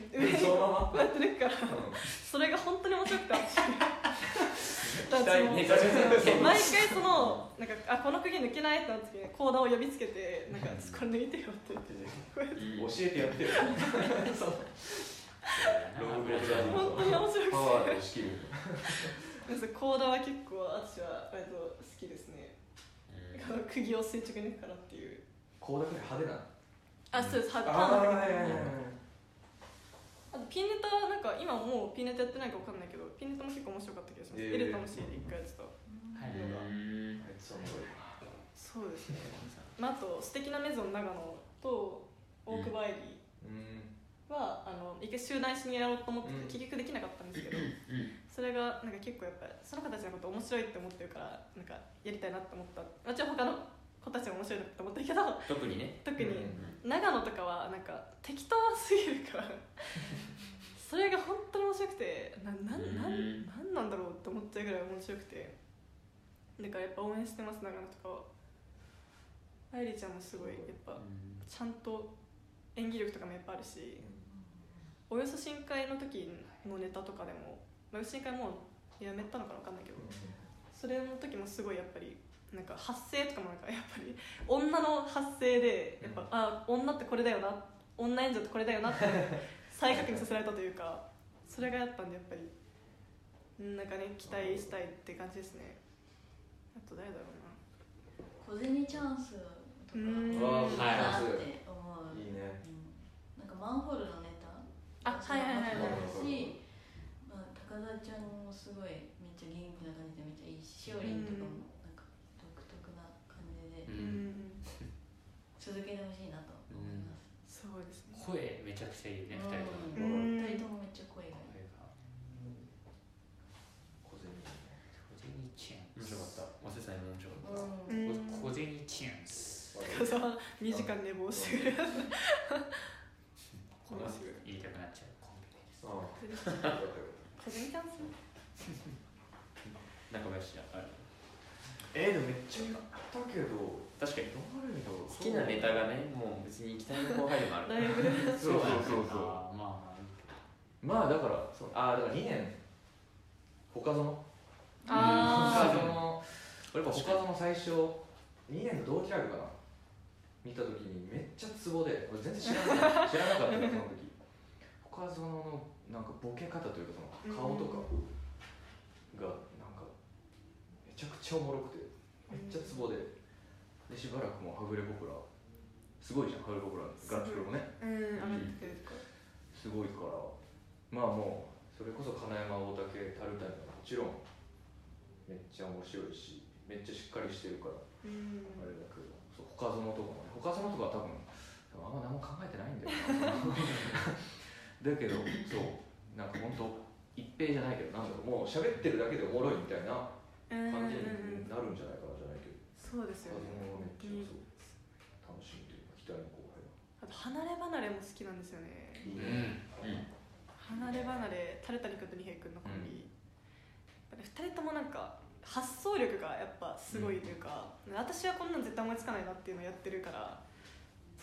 こうやって抜くからうん。それが本当に面白くて私期待めちゃめちゃそう毎回そのなんかあこの釘抜けないってなった時にコーダを呼びつけてなんかこれ抜いてよって言って。こうやって教えてやってよ。ロングレー本当に面白くて。パワーで押し切るそうコーダは結構私は割と好きですね。釘を垂直に抜くからっていう。こうだけ派手な。あそうです。はタああとピンネタなんか今もうピンネタやってないか分かんないけどピンネタも結構面白かった気がします、えー。エレタもしで一回やってた。はい。うんあいつはそうですね、まあ、あと素敵なメゾン長野と大久保愛理うんは、あの一回集団しにやろうと思ってて、うん。結局できなかったんですけど、それがなんか結構やっぱりその子たちのこと面白いって思ってるからなんかやりたいなって思った。もちろん他の？子たちも面白いなって思ってるけど特にね。特に。うん長野とかはなんか適当すぎるから。それが本当に面白くてなななうん。なんなんだろうって思っちゃうぐらい面白くて。だからやっぱ応援してます長野とかは。愛梨ちゃんもすごいやっぱちゃんと演技力とかもやっぱあるし。およそ深海の時のネタとかでも、まあ、深海もうやめたのかな分かんないけど。それの時もすごいやっぱりなんか発声とかもなんかやっぱり女の発声でやっぱ、あ女ってこれだよな女演者ってこれだよなって 再確認させられたというかそれがやったんでやっぱりうんなんかね期待したいって感じですね。あと誰だろうな。小銭チャンスとかい。いなって思う、いいね。うん。なんかマンホールのネタあはいはいはいはい。し、まあ、高田ちゃんもすごいめっちゃ元気な感じでめっちゃいいししおりんとかも。なんううん。ん。続けてほしいなと思います、そうですね。声めちゃくちゃい。いねうん二人ともうん二人ともめっちゃ声がい。い小銭小銭チャン面白かった。早稲さんに面白かった。小銭チャンス高田さんは2時間寝坊してくれるこの言いたくなっちゃうコンビですああ小銭チャンス中林じゃんある えー、でもめっちゃやったけど確かに。誰だろう。好きなネタがねもう別に期待の後輩でもある。そうそうそうそう。まあまあ。だからああだから2年。他園。あ他園。俺やっぱ他園最初2年の同期ライブかな。見た時にめっちゃツボで俺全然知らなかった。知らなかったのその時。他園のなんかボケ方というかその顔とかがなんかめちゃくちゃおもろくてめっちゃツボで。でしばらくもうはぐれ僕らすごいじゃん。はぐれ僕らガチプロもね。うん上がってくるかすごいからまあもうそれこそ金山大竹タルタルはもちろんめっちゃ面白いしめっちゃしっかりしてるからうん。あれだけど。そう他園とかもね。他園とかは多分あんま何も考えてないんだよな。だけどそう。なんか本当一平じゃないけどなんだろう。もう喋ってるだけでおもろいみたいなうん感じになるんじゃないかそうですよ他園はめね。っちゃそう楽しみというか期待の後輩があと離れ離れも好きなんですよね。いいうん。ね離れ離れタルタニ君と二平君のコンビ、やっぱり2人ともなんか発想力がやっぱすごいというか、私はこんなん絶対思いつかないなっていうのをやってるから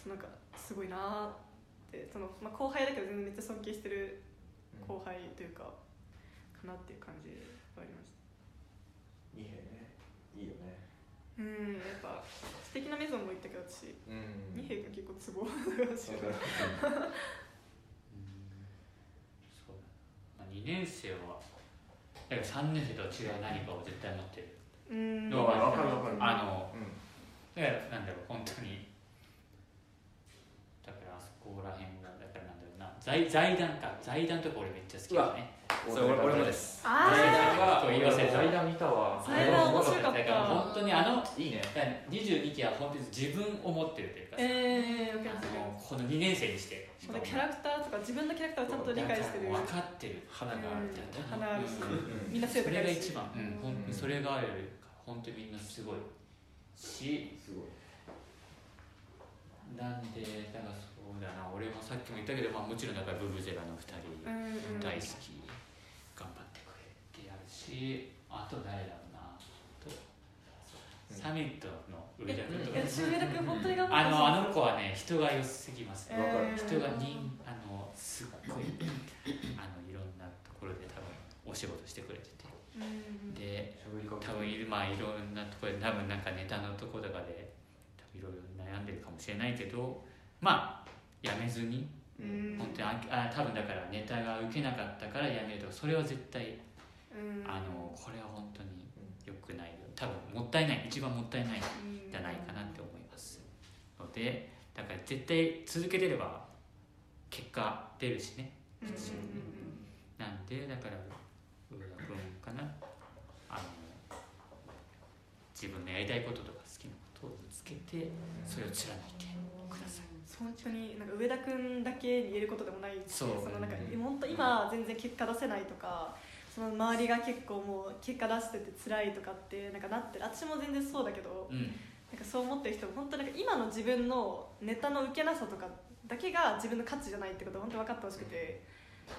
そのなんかすごいなーってその、まあ、後輩だけど全然めっちゃ尊敬してる後輩というかかなっていう感じがありまし二平ね。いいよね。たうんやっぱ素敵なメゾンも行ったけど私うん。二平君結構ツボだしわかるそうだ、まあ、2年生はだから3年生とは違う何かを絶対持ってる。うん。どうかるわかる。あのうん。だからなんだろう本当に。だからあそこら辺がだからなんだろうな。財財団か。財団とか俺めっちゃ好きだねそれ俺俺もです。あ財ー。団はと言わ。せ財団見たわ。財団面白かっただから本当にあのいいねだから22期は本当に自分を持ってるというかさ、ええー、わ。かりあますのこの2年生にしてキャラクターとか自分のキャラクターをちゃんと理解してる分かってる花があるみたいな花あるしうんみんな背そ高いしれが一番、うん、本当にそれがあるから本当にみんなすごいしすごいなんでだからそうだな俺もさっきも言ったけど、まあ、もちろんだからブブゼラの2人大好き頑張ってくれってやるしあと誰だろうな。サミットの上田君とかあのあの子はね人が良すぎます。ね、わかる人が人あのすっごいあのいろんなところで多分お仕事してくれてて。うんで多分いるまあいろんなところで多分なんかネタのところとかで多分いろいろ悩んでるかもしれないけどまあやめずにうん。本当にああ多分だからネタが受けなかったからやめるとかそれは絶対うんあのこれは本当に良くないよ。多分もったいない。一番もったいないんじゃないかなって思います。のでだから絶対続けてれば結果出るしね。うんうんなんでだから上田君かな。あの自分のやりたいこととか好きなことを見つけてそれを貫いてください。本当になんか上田君だけに言えることでもないしそうのなんかうん本当今全然結果出せないとかその周りが結構もう結果出してて辛いとかってなんかなってる私も全然そうだけどうん。なんかそう思ってる人も本当なんか今の自分のネタの受けなさとかだけが自分の価値じゃないってことを本当分かってほしくて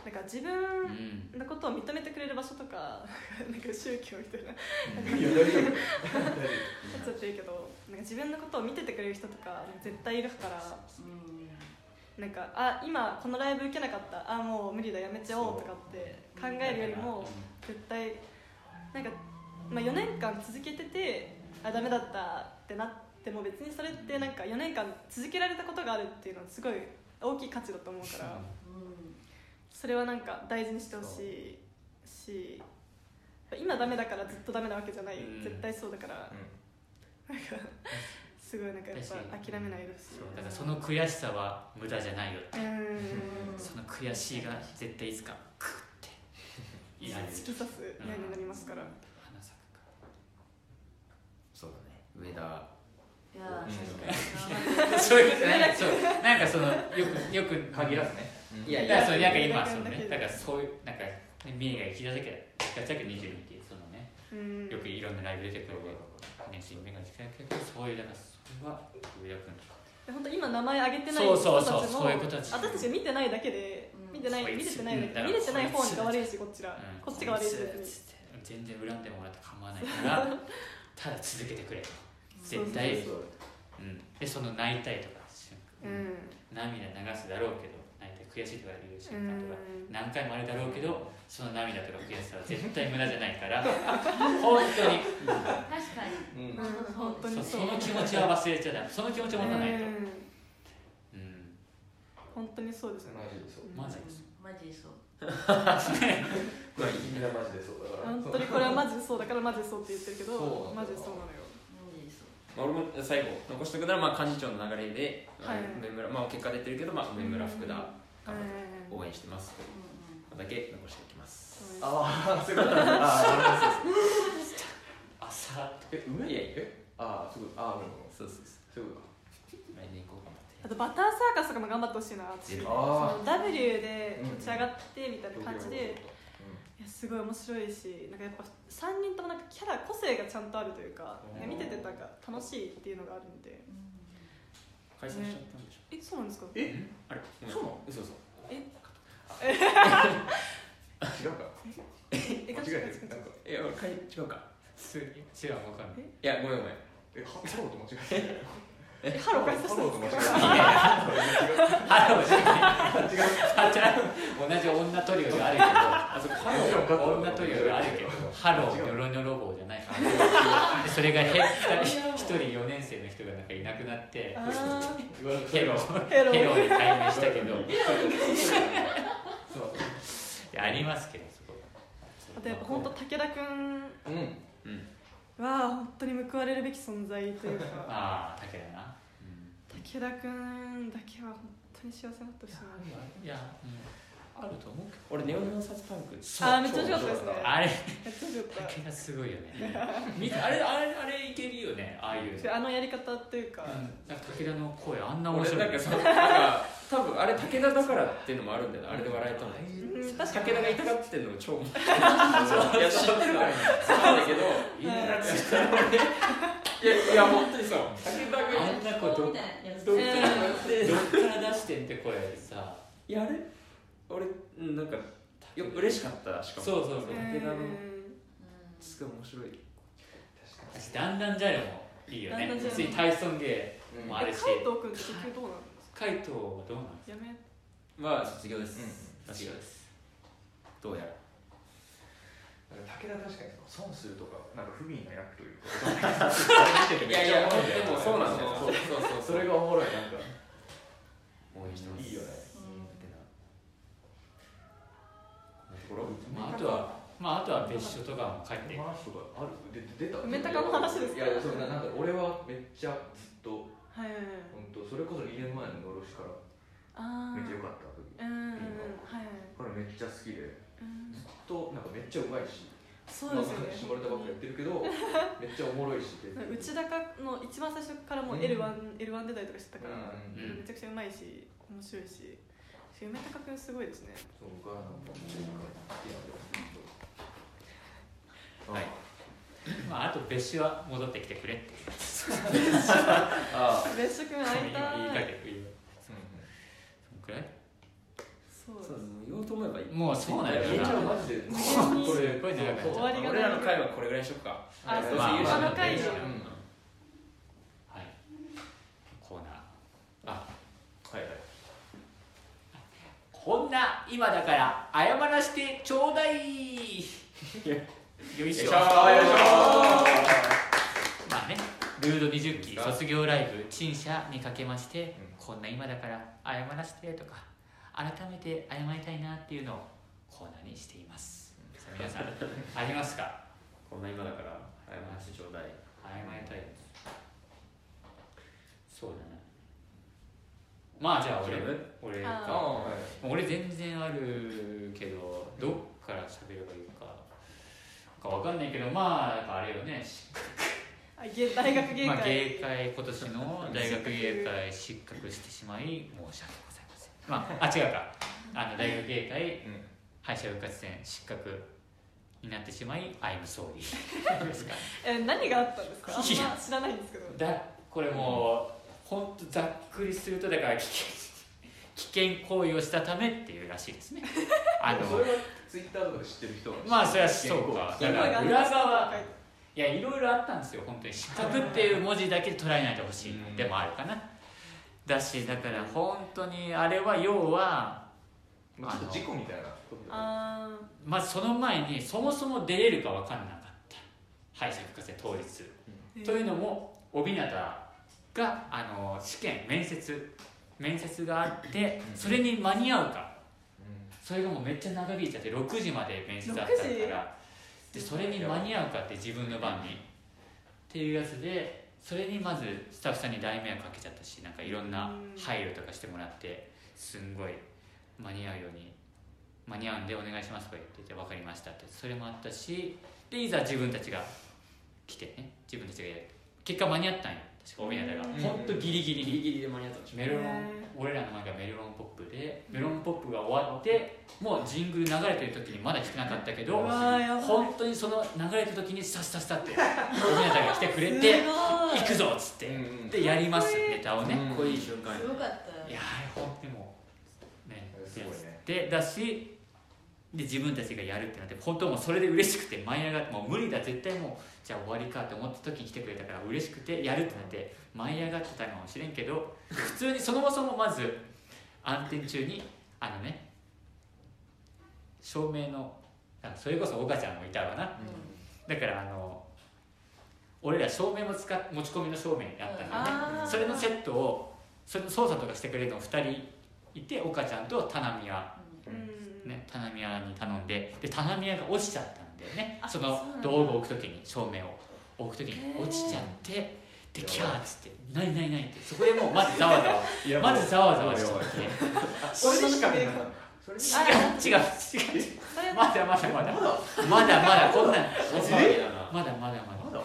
なんか自分うんのことを認めてくれる場所とかなんか宗教みたいな。な っちゃってるけどなんか自分のことを見ててくれる人とか絶対いるからなんかあ今このライブ受けなかった。あもう無理だやめちゃおうとかって考えるよりも絶対なんか、まあ、4年間続けててあダメだったってなっても別にそれってなんか4年間続けられたことがあるっていうのはすごい大きい価値だと思うから。う。んそれはなんか大事にしてほしいし今ダメだからずっとダメなわけじゃない、うん。絶対そうだから。なんかすごいなんかやっぱ諦めないでほしいそうだからその悔しさは無駄じゃないようーん。その悔しいが絶対いつかクッて。いられる突き刺す矢になりますから、花咲くかそうだね。上田。そういうことねそう。なんかそのよくよく限らずね。いやいや。だからそれなんか今そのね。だからそういうなんか三重が生きだけだけ22っていうそのねうん。よくいろんなライブ出てくるね新芽が生きだけどそういうだからそれは上田君とかで本当今名前挙げてないそう人そうそうたちもそういう子たち。私たち見てないだけで、うん。見てない見れてないだけうんで見れてない方が悪いしこっちら、うん。こっちが悪いし全然恨んでもらって構わないから ただ続けてくれと。絶対そうう。ん、でその泣いたりとかそううん。涙流すだろうけど悔しいとかいう瞬間とかうん。何回もあるだろうけどその涙とか悔しさは絶対無駄じゃないから 本当に。確かに。うん。うん本当そうにその気持ちは忘れちゃダメ。その気持ちを持たないと。うん。うん。本当にそうですよね。マジでそう。マジです。マジでそう。まあみんなマジでそうだから。本当にこれはマジでそうだからマジでそうって言ってるけどマジでそうなのよ。マジでそう。まあ、俺も最後残しておくなら、まあ、幹事長の流れで、はい。梅村まあ、結果出てるけど、まあ、梅村福田頑張ってうん応援してますうんだけ残しておきます。ああそういうことああ朝え梅いやえああそういうこと。ああそうそうそそういうこう来年以降頑張って。あとバターサーカスとかも頑張ってほしいな私。あの W で立ち上がってみたいとな感じで。いやすごい面白いしなんかやっぱ3人ともなんかキャラ個性がちゃんとあるというかうん。見ててなんか楽しいっていうのがあるんで解散しちゃったんでしょ、えそうなんですか？え？あれ？そうなの？嘘嘘。違うか？え間違えてる。なんか。いや俺かい違うか。普通に。違うわかんない。いやごめんごめん。えローと間違えてるえハロー解散したんハローとです。間違かえてるハローじゃない違う同じ女トリオがあるけどあそこハロー女トリオがあるけどハローニョロニョロ棒じゃないそれが減った一人4年生の人がなんかいなくなってヘロヘロヘロに対面したけどそういやあります。けどそこあとやっぱ本当武田君うんうんは本当に報われるべき存在というかああだけだな、武田君だけは本当に幸せになってほし。いや、うん、あると思うけど。俺ネオネオサツパンク。あーめっちゃ面白かったですね。あれ。めっちゃ良かっ竹がすごいよね。あれあれあれいけるよね。ああいう。たあのやり方というか、うんなんか武田の声あんな面白い俺なんかさなんか多分あれ武田だからっていうのもあるんだよなあれで笑えたの。うん、確かに。武田が痛がってんの超面白い。いや知ってるからそうだけど。いいなついやいや本当にそう。武田があんな子どみたいなやつどっからでどっから出してんって声でさ。いやあれ俺うんなんかよ嬉しかったしかも。そうそうそう。武田の。うん。すごい面白い。私だんだんジャイロもいいよね。普通に体操芸もあえるし。海藤君って結局どうなんですか海藤はどうなんですやめまあ卒業です。うん。卒業です。どうやら武田確かに損するとかなんか不憫な役というか いんだよでもそうなんだよ。そうそうそう。それがおもろい。なんか応援してますい。いよねあ、あとはまああとは別所とかも帰って。話とかあるで出た梅高の話ですかいやそうななんか俺はめっちゃずっとはいはいはい。本当それこそ2年前ののろしからめっちゃ良かった時うんはいはいこれめっちゃ好きで。うんずっとなんかめっちゃうまいし。そうですよね。まあ、下ネタばっかやってるけどめっちゃおもろいしで内高の一番最初からもう L1、L1 出たりとかしてたから、うんうんめちゃくちゃうまいし面白いし梅高君すごいですね。そう僕はなんか好きなんではい。まああと別所は戻ってきてくれってああ。別所君会いた言いかいけていいよそのくらい？そうそう言おうと思えばいい。もうそうなんだよな。めっちゃマジでこれすごい長終わりがない。俺らの会はこれぐらいにしとくか。あそう。まあ他の回でうん。はい。コーナー。あ。はいはい。こんな今だから謝らせてちょうだい。よいしょ。よいしょまあね。ルード20期卒業ライブ陳謝にかけまして、こんな今だから謝らせてとか改めて謝りたいなっていうのをコーナーにしています。さあ皆さんありますか？こんな今だから謝らせてちょうだい。謝りたいです。そうだねまあじゃあ俺。俺あかあ俺全然あるけどどっから喋ればいいかかわかんないけどまあなんかあれよね。大学芸会、まあ、芸会今年の大学芸会失格。してしまい申し訳まあ、あ違うか。あの大学芸会うん。敗者復活戦失格になってしまい I'm sorry ですか。え何があったんですか？あんまいや知らないんですけど。だこれもう本当ざっくりするとだから危険危険行為をしたためっていうらしいですね。あのそれはツイッターとかで知ってる。人はまあそれはそうか。だから裏側。いやいろいろあったんですよ。本当に。失格っていう文字だけで捉えないでほしいうんでもあるかなだしだから本当にあれは要はまあちょっと事故みたいなことだよねあまずその前にそもそも出れるか分かんなかった。敗者復活戦当日ーというのも帯名があの試験面接。面接があってうん。それに間に合うか。うん。それがもうめっちゃ長引いちゃって6時まで面接あったから。でそれに間に合うかって自分の番に。っていうやつでそれにまずスタッフさんに大迷惑かけちゃったしなんかいろんな配慮とかしてもらってすんごい間に合うように間に合うんでお願いしますとか言ってて分かりましたって。それもあったしでいざ自分たちが来てね自分たちがやる。結果間に合ったんよ確か帯名がうん。本当ギリギリ。にギリギリで間に合ったメロン俺らの前がメロンポップでメロンポップが終わってもうジングル流れてる時にまだ来てなかったけど本当にその流れた時にスタスタスタって おみなたが来てくれて行くぞっつって。でやりますネタをね。こいい瞬間すごかった。いやー本当にもうねすごいね。でだしで自分たちがやるってなって本当もうそれで嬉しくて舞い上がってもう無理だ絶対もうじゃあ終わりかって思った時に来てくれたから嬉しくてやるってなって舞い上がってたかもしれんけど普通にそもそもまず暗転中にあのね照明のあそれこそ岡ちゃんもいたわな。だからあの俺ら照明も使っ持ち込みの照明やったんだよね。あー。それのセットをそれの操作とかしてくれるの2人いて岡ちゃんと田波屋うんね、棚宮に頼んでで棚宮が落ちちゃったんだよね。あその道具を置く時に照明を置く時に落ちちゃってでキャーっつって「ないないない」って。そこでもうまずざわざわいやまずざわざわしちゃって俺のしか見なかった。それ違う違う違う。それまだまだまだ。まだ？まだこんなん遅いだなまだまだまだ。まだ？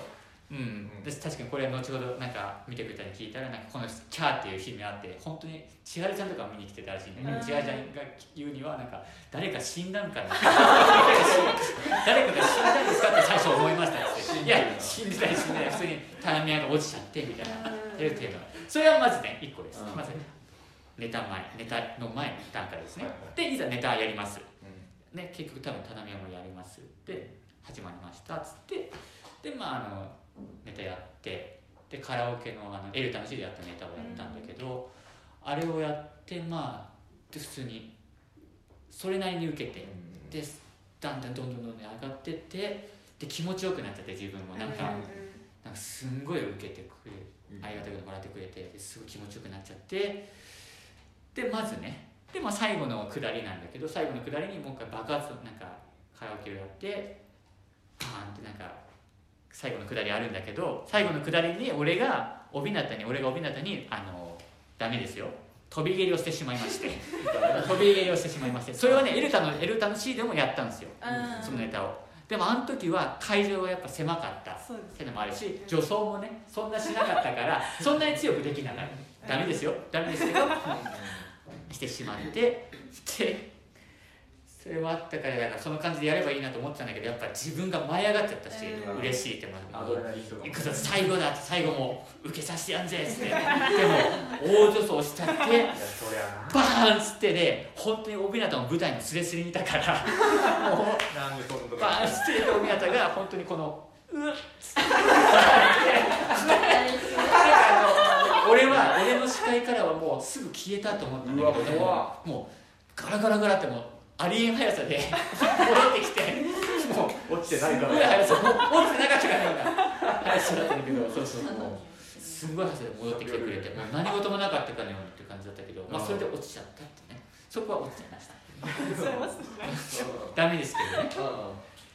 うん、で確かにこれ後ほどなんか見てくれたり聞いたらなんかこの「キャー」っていう日にあって本当に千春ちゃんとか見に来てたらしいん。だ千春ちゃんが言うにはなんか誰か死んだんかな誰か死んだんですかって最初思いましたって。いや死んでない死んでない。普通に棚宮が落ちちゃってみたいな。っていうっていうのがそれはまずね1個です。うん。まずネタ前ネタの前の段階ですね。でいざネタやります。うね、結局多分棚宮もやります。で始まりましたっつって。でまああのネタやってでカラオケのあのエルタの C でやったネタをやったんだけど、あれをやってまあで普通にそれなりに受けてん。でだんだんどんどんどんどん上がってってで気持ちよくなっちゃって自分も。なんか,、なんかすんごい受けてくれうん。ありがたくもらってくれてですごい気持ちよくなっちゃってでまずねで、まあ、最後のくだりなんだけど最後のくだりにもう一回爆発なんかカラオケをやってパーンってなんか最後のくだりあるんだけど最後のくだりに俺が帯名に俺が帯名にあのダメですよ。飛び蹴りをしてしまいまして。飛び蹴りをしてしまいまして。それはねエルタのエルタの C でもやったんですよ。うん。そのネタを。でもあの時は会場はやっぱ狭かったっていうのもあるし女装もねそんなしなかったから そんなに強くできなかった。ダメですよ。ダメですけどしてしまってでそれはあったからだからその感じでやればいいなと思ってたんだけどやっぱ自分が舞い上がっちゃったし、うん。嬉しいって思アうドレナリンとかも行くぞ最後だって最後も受けさせてやんぜっつって。でも大女装しちゃってバーンっつってで本当に帯名の舞台のスレスレにいたから。もうななんでそんなと。こバーンっつって帯名が本当にこのうっつって。俺は俺の視界からはもうすぐ消えたと思ったんだけどもうガラガラガラってもうありえん速さで 戻ってきてもう落ちてないかすごいら速さもう落ちてなかったからなんか話だったんだけどそうそうあのすんごい話で戻ってきてくれてもう何事もなかったかのようにって感じだったけど、まあ、それで落ちちゃったってね。そこは落ちちゃいました。ダメですけどね。あ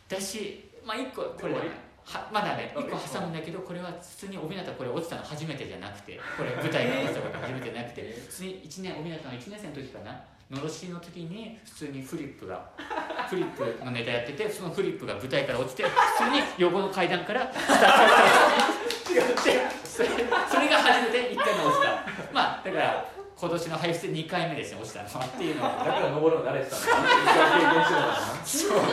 だしまあ一個これははまだね一個挟むんだけどこれは普通におびなたこれ落ちたの初めて。じゃなくてこれ舞台が落ちたこと初めてじゃなくて。普通に1年おびなたの1年生の時かなのろしの時に普通にフリップが フリップのネタやっててそのフリップが舞台から落ちて普通に横の階段からスタッフが違ってそれ それが初めて1回目落ちた。まあだから今年の配布で2回目ですね落ちたのはっていうのは。だから登るの慣れてたんだそう。だね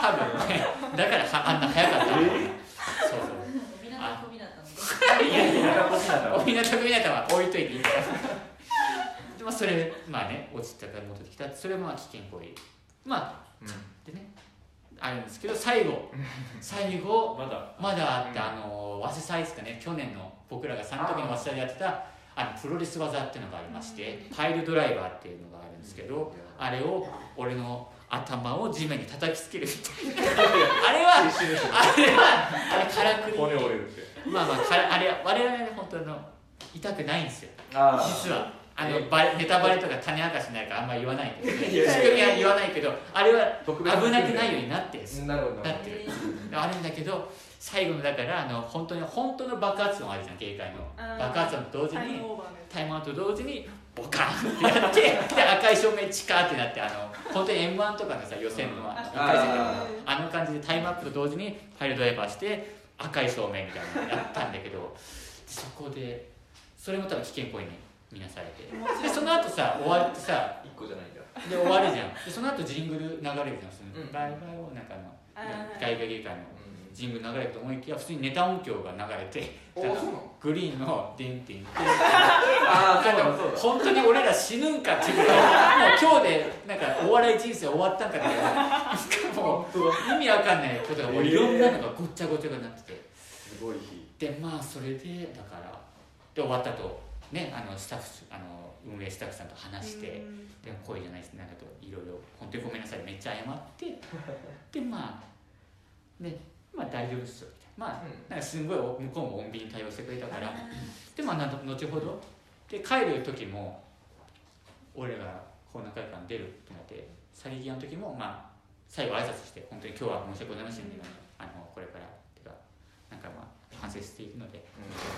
多分ね。だからはあんな早かったのそうそう。なたこびなたのいやいや。田舎っ子だったおみなとみなたは置いといていいから。でまあそれまあね落ちたから戻ってきた。それもまあ危険行為。まあでねあるんですけど最後 最後まだ。まだあって、あの早稲祭ですかね。去年の僕らが3の時の早稲祭でやってたあのプロレス技っていうのがありましてパイルドライバーっていうのがあるんですけどあれを俺の頭を地面に叩きつけるみたいな。あれはあれはあれからくり。骨折れるって。まあまああれは我々ね本当の痛くないんですよ。あ実はあのバレネタバレとか種明かしになるからあんまり言わないけど、ね、いやいや仕組みは言わないけどあれは特危なくないようになってなるほど。なってる。あるんだけど最後のだからあの本当に本当の爆発音あるじゃん警戒の。爆発音と同時タイにムオーバーのやタイムアウトと同時にボカーンってやってで赤い照明チカーってなってあの 本当に m 1とかのさ予選のあ1回戦あの感じでタイムアップと同時にファイルドライバーして赤い照明みたいなのやったんだけどそこでそれも多分危険行為に見なされて。でその後さ終わってさ一個じゃないんだ。で終わるじゃん。でその後ジングル流れるじゃんそのうん。バイバイをなんかあの外外芸会のジングル流れると思いきや普通にネタ音響が流れてグリーンのデンティンああそうだそうだ本当に俺ら死ぬんかっていうぐらいもう今日でなんかお笑い人生終わったんかってしかも意味わかんないことがもういろんなのがごっちゃごちゃになってて。すごい日。でまあそれでだからで終わったとねあのスタッフあの運営スタッフさんと話してでも声じゃないです。なんかといろいろ本当にごめんなさい。めっちゃ謝って でまあねまあ大丈夫ですよみたいな。まあなんかすごい向こうも穏便に対応してくれたから。でまあなんと後ほど。で帰る時も俺らがこの会館出るってなって去り際の時もまあ最後挨拶して本当に今日は申し訳ございませんね、あのこれから。てかなんかまあ反省しているので、よ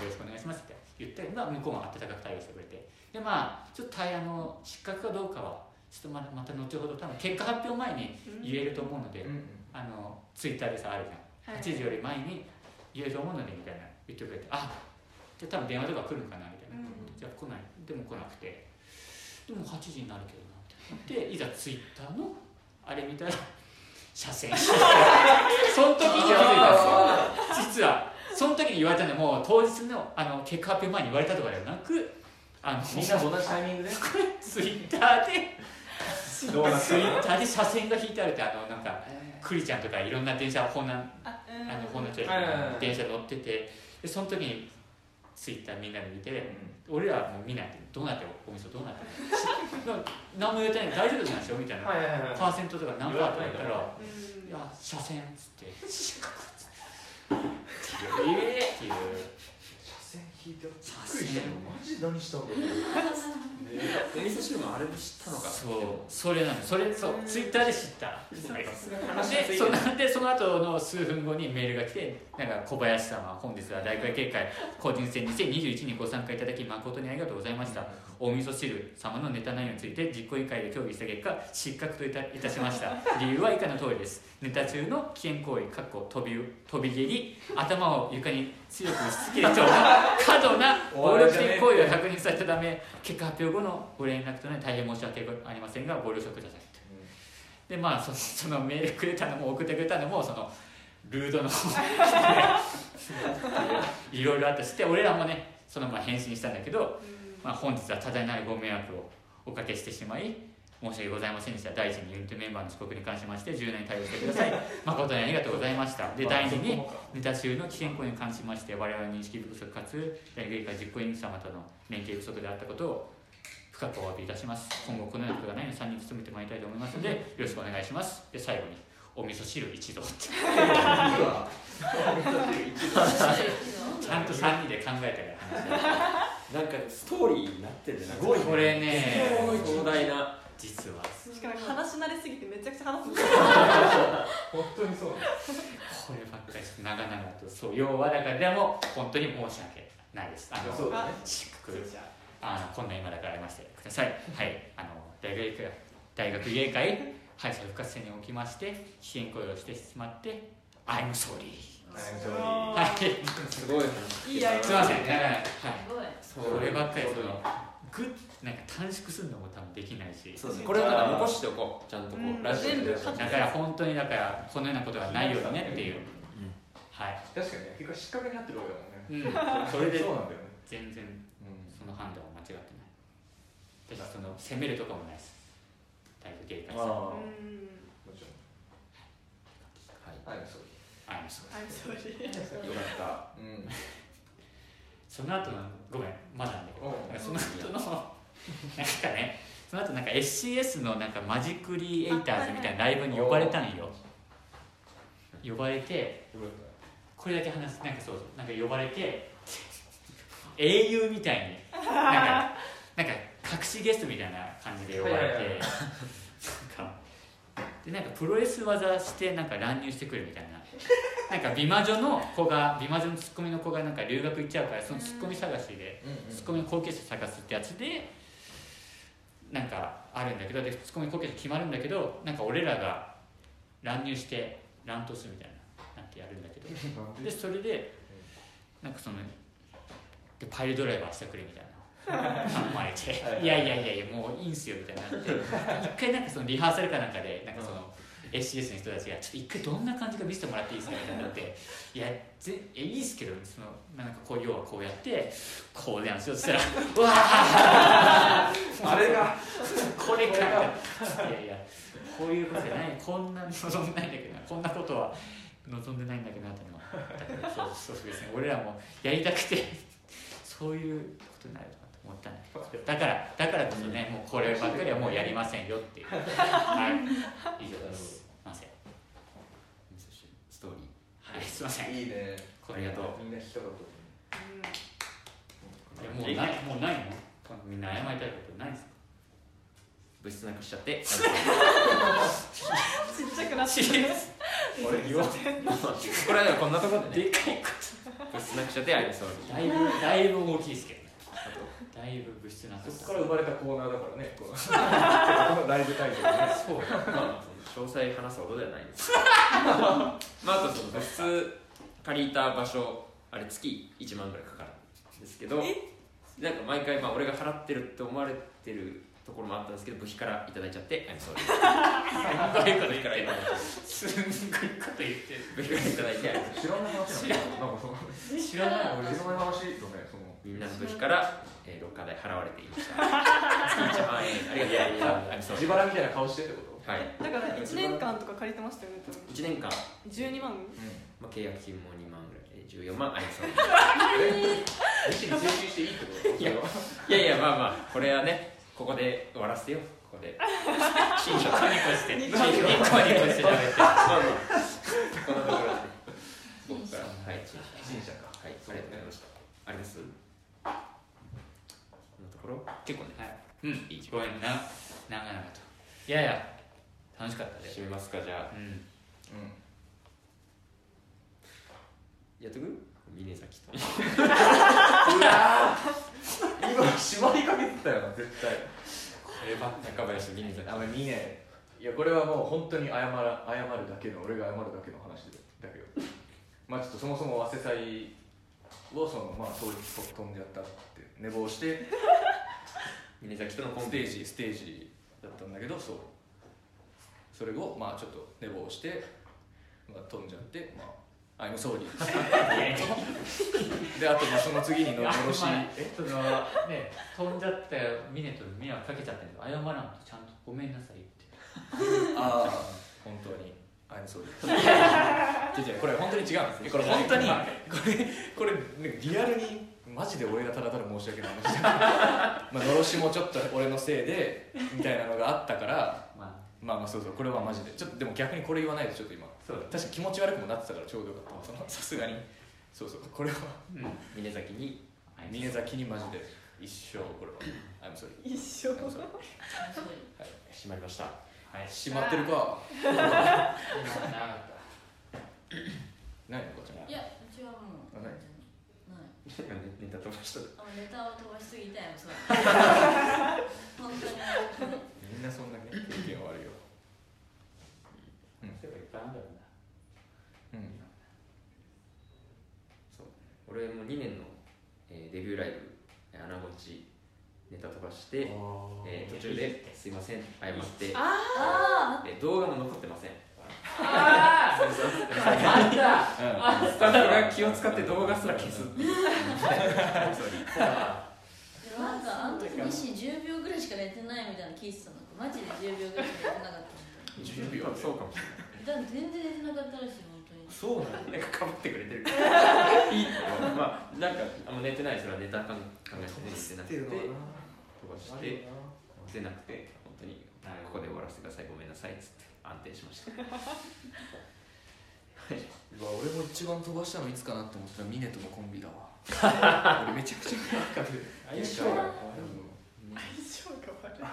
ろしくお願いしますって言って、まあ、向こうも温かく対応してくれて。でまあちょっと大あの失格かどうかはちょっとままた後ほど多分結果発表前に言えると思うので、あのツイッターでさあるじゃん。8時より前に言えると思うのでみたいな言ってくれてあじゃあ多分電話とか来るのかなみたいな、うんじゃあ来ない。でも来なくて。でも8時になるけどな。ってでいざツイッターのあれ見たら車線 その時に気づいたんですよ。実はその時に言われたのもう当日のあの結果発表前に言われたとかではなくあのみんなと同じタイミングで？ツイッターでツイッターで車線が引いてあるってあのなんかクリちゃんとかいろんな電車ホーナーあのホーナーちゃはいはいはい。電車乗っててでその時にツイッターみんなで見て、俺らはもう見ないでどうなってるお店どうなって何も言えてない。大丈夫なんでしょ？みたいな、パーセントとか何パーとか言ったら「うん。いや車線」っつって「ええっていう。車線引いて車線マジ何したんだろう。お味噌汁もあれで知ったのかそう。それなのそれそう。ツイッターで知った話でそのでその後の数分後にメールが来て「なんか小林様本日は大会結会個人戦2021にご参加いただき誠にありがとう。ございました」お味噌汁様のネタ内容について実行委員会で協議した結果失格といたいたしました。理由は以下の通りです。ネタ中の危険行為かっこ飛び飛び蹴り頭を床に強く打ちつけるような過度な 暴力的行為が確認されたため結果発表後のご連絡となり大変申し訳ありませんがご了承くださいと。でまあそ そのメールくれたのも送ってくれたのもそのルードのいろいろあったしで俺らもねそのまま返信したんだけど、まあ、本日は多大なるご迷惑をおかけしてしまい申し訳ございませんでした。第一にユニットメンバーの遅刻に関しまして柔軟に対応してください。誠にありがとうございました。で第二にネタ中の危険行為に関しまして我々の認識不足かつ大学会実行委員様との連携不足であったことを深くお詫びいたします。今後このようなことがないように3人努めてまいりたいと思いますのでよろしくお願いします。で最後にお味噌汁一同 ちゃんと3人で考えたなんかストーリーになってるねすごいね。これね。壮大な実は。しかも話し慣れすぎてめちゃくちゃ話す。んですよ本当にそう。こればっかりちょっと長々と。そう要はだからでも本当に申し訳ないです。あのそうだね。しっくあのこんな今だからありまして。ください。はい。あの大学大学芸会敗者復活戦におきまして危険行為をしてしまって I'm sorry はい。すごい。いい。やすいません。はいすごいこればっかりそのグッなん。か短縮するのも多分できないしそうですねこれをだから残しておこうちゃん。とこうラジオでだから本当にだからこのようなことがないようにねっていうはい確かにね結果失格になってるわけだもん。ねうん。それでそうなんだよね全然うん。その判断は間違ってない私その責めるとかもないです大学芸会さん。ああうん。もちろん。はいはいそうあそう I'm sorry よかっうん。その後のごめん。まだね。おう。なんかその後のなんかねその後なんか SCS のなんかマジクリエイターズみたいなライブに呼ばれたんよ。呼ばれてこれだけ話すなんかそうなんか呼ばれて英雄みたいになんかなんか隠しゲストみたいな感じで呼ばれて、なんかでなんかプロレス技してなんか乱入してくるみたいななんか美魔女の子が美魔女のツッコミの子がなんか留学行っちゃうからそのツッコミ探しでツッコミの後継者探すってやつでなんかあるんだけどでツッコミ後継者決まるんだけどなんか俺らが乱入して乱闘するみたいななんてやるんだけど。でそれでなんかそのでパイルドライバーしてくれみたいな。頼まれて。はい。いやいやいやいやもういいんすよみたいになって。一回なんかそのリハーサルかなんかでなんかその SCS の人たちがちょっと一回どんな感じか見せてもらっていいですかみたいになっていやぜえいいっすけどそのなんかこう要はこうやってこうやんすよ。そしたら うわー。あれが。これかいやいやこういうことじゃない。こんな望んでないんだけどな。こんなことは望んでないんだけどなってのはそうそうですね。俺らもやりたくてそういうことになる。と思ったねだからだからこそねもうこればっかりはもうやりませんよっていう。はい。以上です。すいません。味噌汁ストーリー。はい。すいません。いいね。これがとう。みんな聞きたかっいやもうないもうないの？みんな謝りたいことないですか？物質なくしちゃって。ちっちゃくなってる。俺言わ これはでもこんなところでね。でかいこ物質なくしちゃってあれそうとだいぶだいぶ大きいですけど。ねだいぶ物質なそこから生まれたコーナーだからね。ライブタイトルね。そう。まあ詳細話すほどではないです。まああとその物質借りた場所あれ月1万ぐらいかかるんですけどなんか毎回まあ俺が払ってるって思われてるところもあったんですけど部費からいただいちゃって I'm といただいちゃって。すんごいこと言ってる。部費からいただいて。知らない話なんかその。知らない俺知らない話みんなの部費から、えー、6課代払われていました。月1万円ありがとうございます。I'm 自腹みたいな顔してってこと？はい。だから1年間とか借りてましたよね多分。1年間、12万まあ、契約金も2万ぐらい。えー。14万子に請求していいってこと？いやいやいやまあまあこれはねここで終わらせてよここで。新書して。して食べて。まあまあ。こんなところで。僕から。はいか。はいありがとうございました。あります？結構ねはい。うん。いいごめんな長々と。いやいや楽しかったです。締めますかじゃあ。うん。うん。やっとく？峰崎と。今縛りかけてたよな絶対。これば中林峰崎。あの見ねいやこれはもう本当に謝ら謝るだけの俺が謝るだけの話だけど。まあちょっとそもそも早稲祭をそのまあ当日飛んじゃったって寝坊して峰崎とのコンスペテージステージだったんだけどそう。それをまあちょっと寝坊して、まあ、飛んじゃってまあ「I'm sorry」であとまあその次にののろし。えそのね飛んじゃったよミネと迷惑かけちゃったけど謝らんとちゃんとごめんなさいって。ああ本当に。I'm sorry 違う違うこれ本当に違うんですこれ本当に？これこれ、ね、リアルにマジで俺がただただ申し訳ない話だ。まあのろしもちょっと俺のせいで みたいなのがあったからまあ。まあまあそうそうこれはマジで。ちょっとでも逆にこれ言わないとちょっと今。そうだ確かに気持ち悪くもなってたからちょうどよかった。そのさすがに。そうそうこれは。うん。峰崎に宮崎にマジで。一生これは。I'm sorry 一生。I'm ごい。閉まりました。はい。閉まってるか。今長かっないのこちゃん。いやうちはもうないネタ飛ばした。あネタを飛ばしすぎたよそう本当に。みんなそんなね経験はあるよ。たそういえばいっぱいあるん。だろうんそう。俺も2年の、えーデビューライブえー穴子ちネタ飛ばして、えー途中ですいません謝って。あえー動画も残ってませんあああったスタッフが気を使って動画す。ら消すっていなんかあの時西10秒ぐらいしか寝てないみたいなの聞いてたのマジで10秒ぐらいしか寝てなかった10秒そうかもしれない全然寝てなかったらしい本当にそうなんだなんかかぶってくれてるいいまあなんかあんま寝てないそれはネタ考えて寝てなくて飛ばして。出なくて本当にここで終わらせてください。ごめんなさい。っつって安定しました。うわ俺も一番飛ばしたのいつかなって思ったらミネとのコンビだわ。俺めちゃくちゃ分かる。相性が相性が悪い。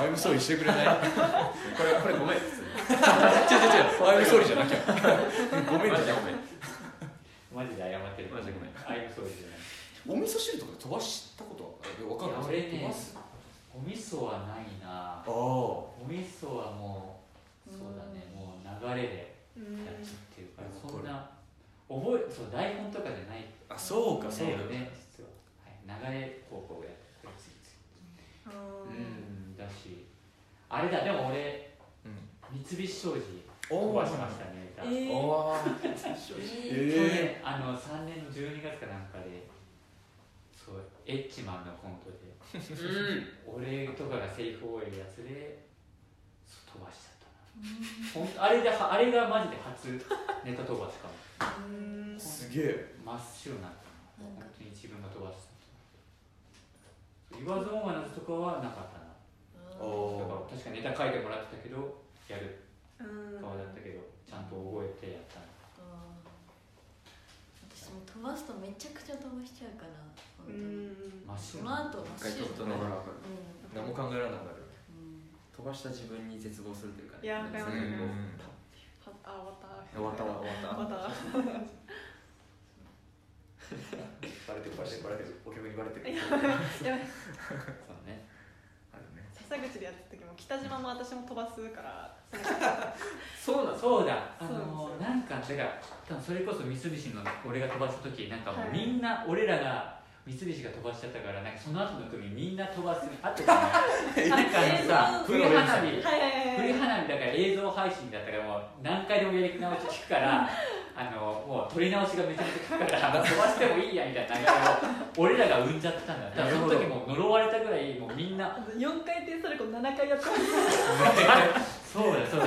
I'm sorry してくれないこれこれごめん違う違う違う I'm sorry じゃなきゃごめんじゃなくてマジで謝ってるマジでごめんあいそうじゃないお味噌汁とかで飛ばしたことあるわかんない俺ね飛ばすお味噌はないな。お味噌はもうそうだね。もう流れでうん。やっちゃってるかそんな覚えそう台本とかじゃない。あそうかそうだ。よね実は、はい、流れこうこうやってついついうんだし。あれだでも俺うん。三菱商事おー。飛ばしましたね歌。えー。おー。去え年あの3年の12月かなんかでエッチマンのコントでうん。俺とかがセリフを覚えるやつで飛ばしちゃったな。ほんあれではあれがマジで初ネタ飛ばしかも。うん。すげえ。真っ白な本な。んか。当に自分が飛ばした言わずもがなとかはなかったな。おだから確かネタ書いてもらってたけどやる。うん。側だったけどちゃんと覚えてやったな私も飛ばすとめちゃくちゃ飛ばしちゃうからうん。そ真っ白なの後真っ白一回飛ぶとねうん。何も考えられなくなる。うん。飛ばした自分に絶望するというかね。いやわかります。うん。はあ終わった。終わった。終わった。終わった。バレてるバレてるバレてる。お客にバレてる。やばい。そうね。あるね。笹口でやった時も北島も私も飛ばすから。そうだそうだ。あそうのなんかだから多分それこそ三菱の俺が飛ばした時なんかもうはい。みんな、俺らが三菱が飛ばしちゃったからなんかその後の組みんな飛ばす。あとねなんかあのさ 冬花火。冬花火だから映像配信だったからもう何回でもやり直し聞くからあの もう撮り直しがめちゃめちゃ聞くから飛ばしてもいいやみたいな流れを俺らが生んじゃったんだだからその時もう呪われたぐらいもうみんな。あと4回転サルコー7回やってますそうだそうだ。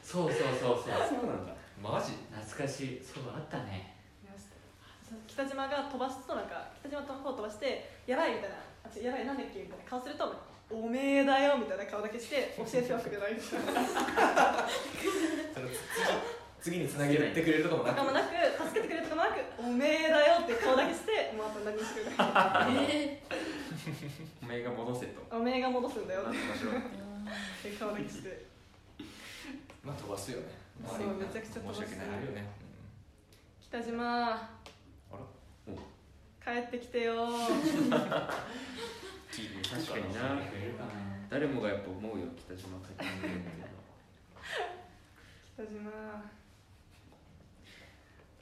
そうそうそうそう。そうなんだ。マジ？懐かしい。そうあったね北島が飛ばすとなんか北島の方飛ばしてやばいみたいなあ違うやばいなんだっけみたいな顔するとおめえだよみたいな顔だけして教えてはくれないみたいなその次次につなげてくれるとかもなく。もなく助けてくれるとかもなくおめえだよって顔だけしてもうあと何もしてくれないえお前が戻せと。おめえが戻すんだよって。面白いって顔だけして。まあ飛ばすよね。そうめちゃくちゃ飛ばす。申し訳ない。よね。北島。あ帰ってきてよ。確かにな。誰もがやっぱ思うよ北島帰ってくるっていうのは北島。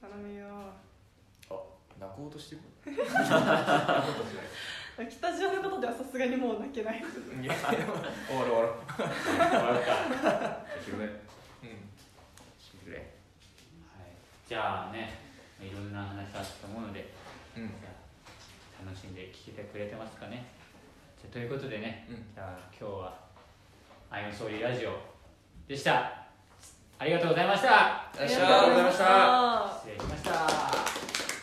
頼むよ。あ泣こうとしてる？北島のことではさすがにもう泣けない。いや終わる終わる終わるか。広めう。んしてくれ。はい、じゃあねいろんな話あったと思うので。うん楽しんで聞いてくれてますかね。じゃあということでね、うん。じゃあ今日は「アイオンソーリーラジオ」でした。ありがとうございました。ありがとうございました。ありがとうございました失礼しました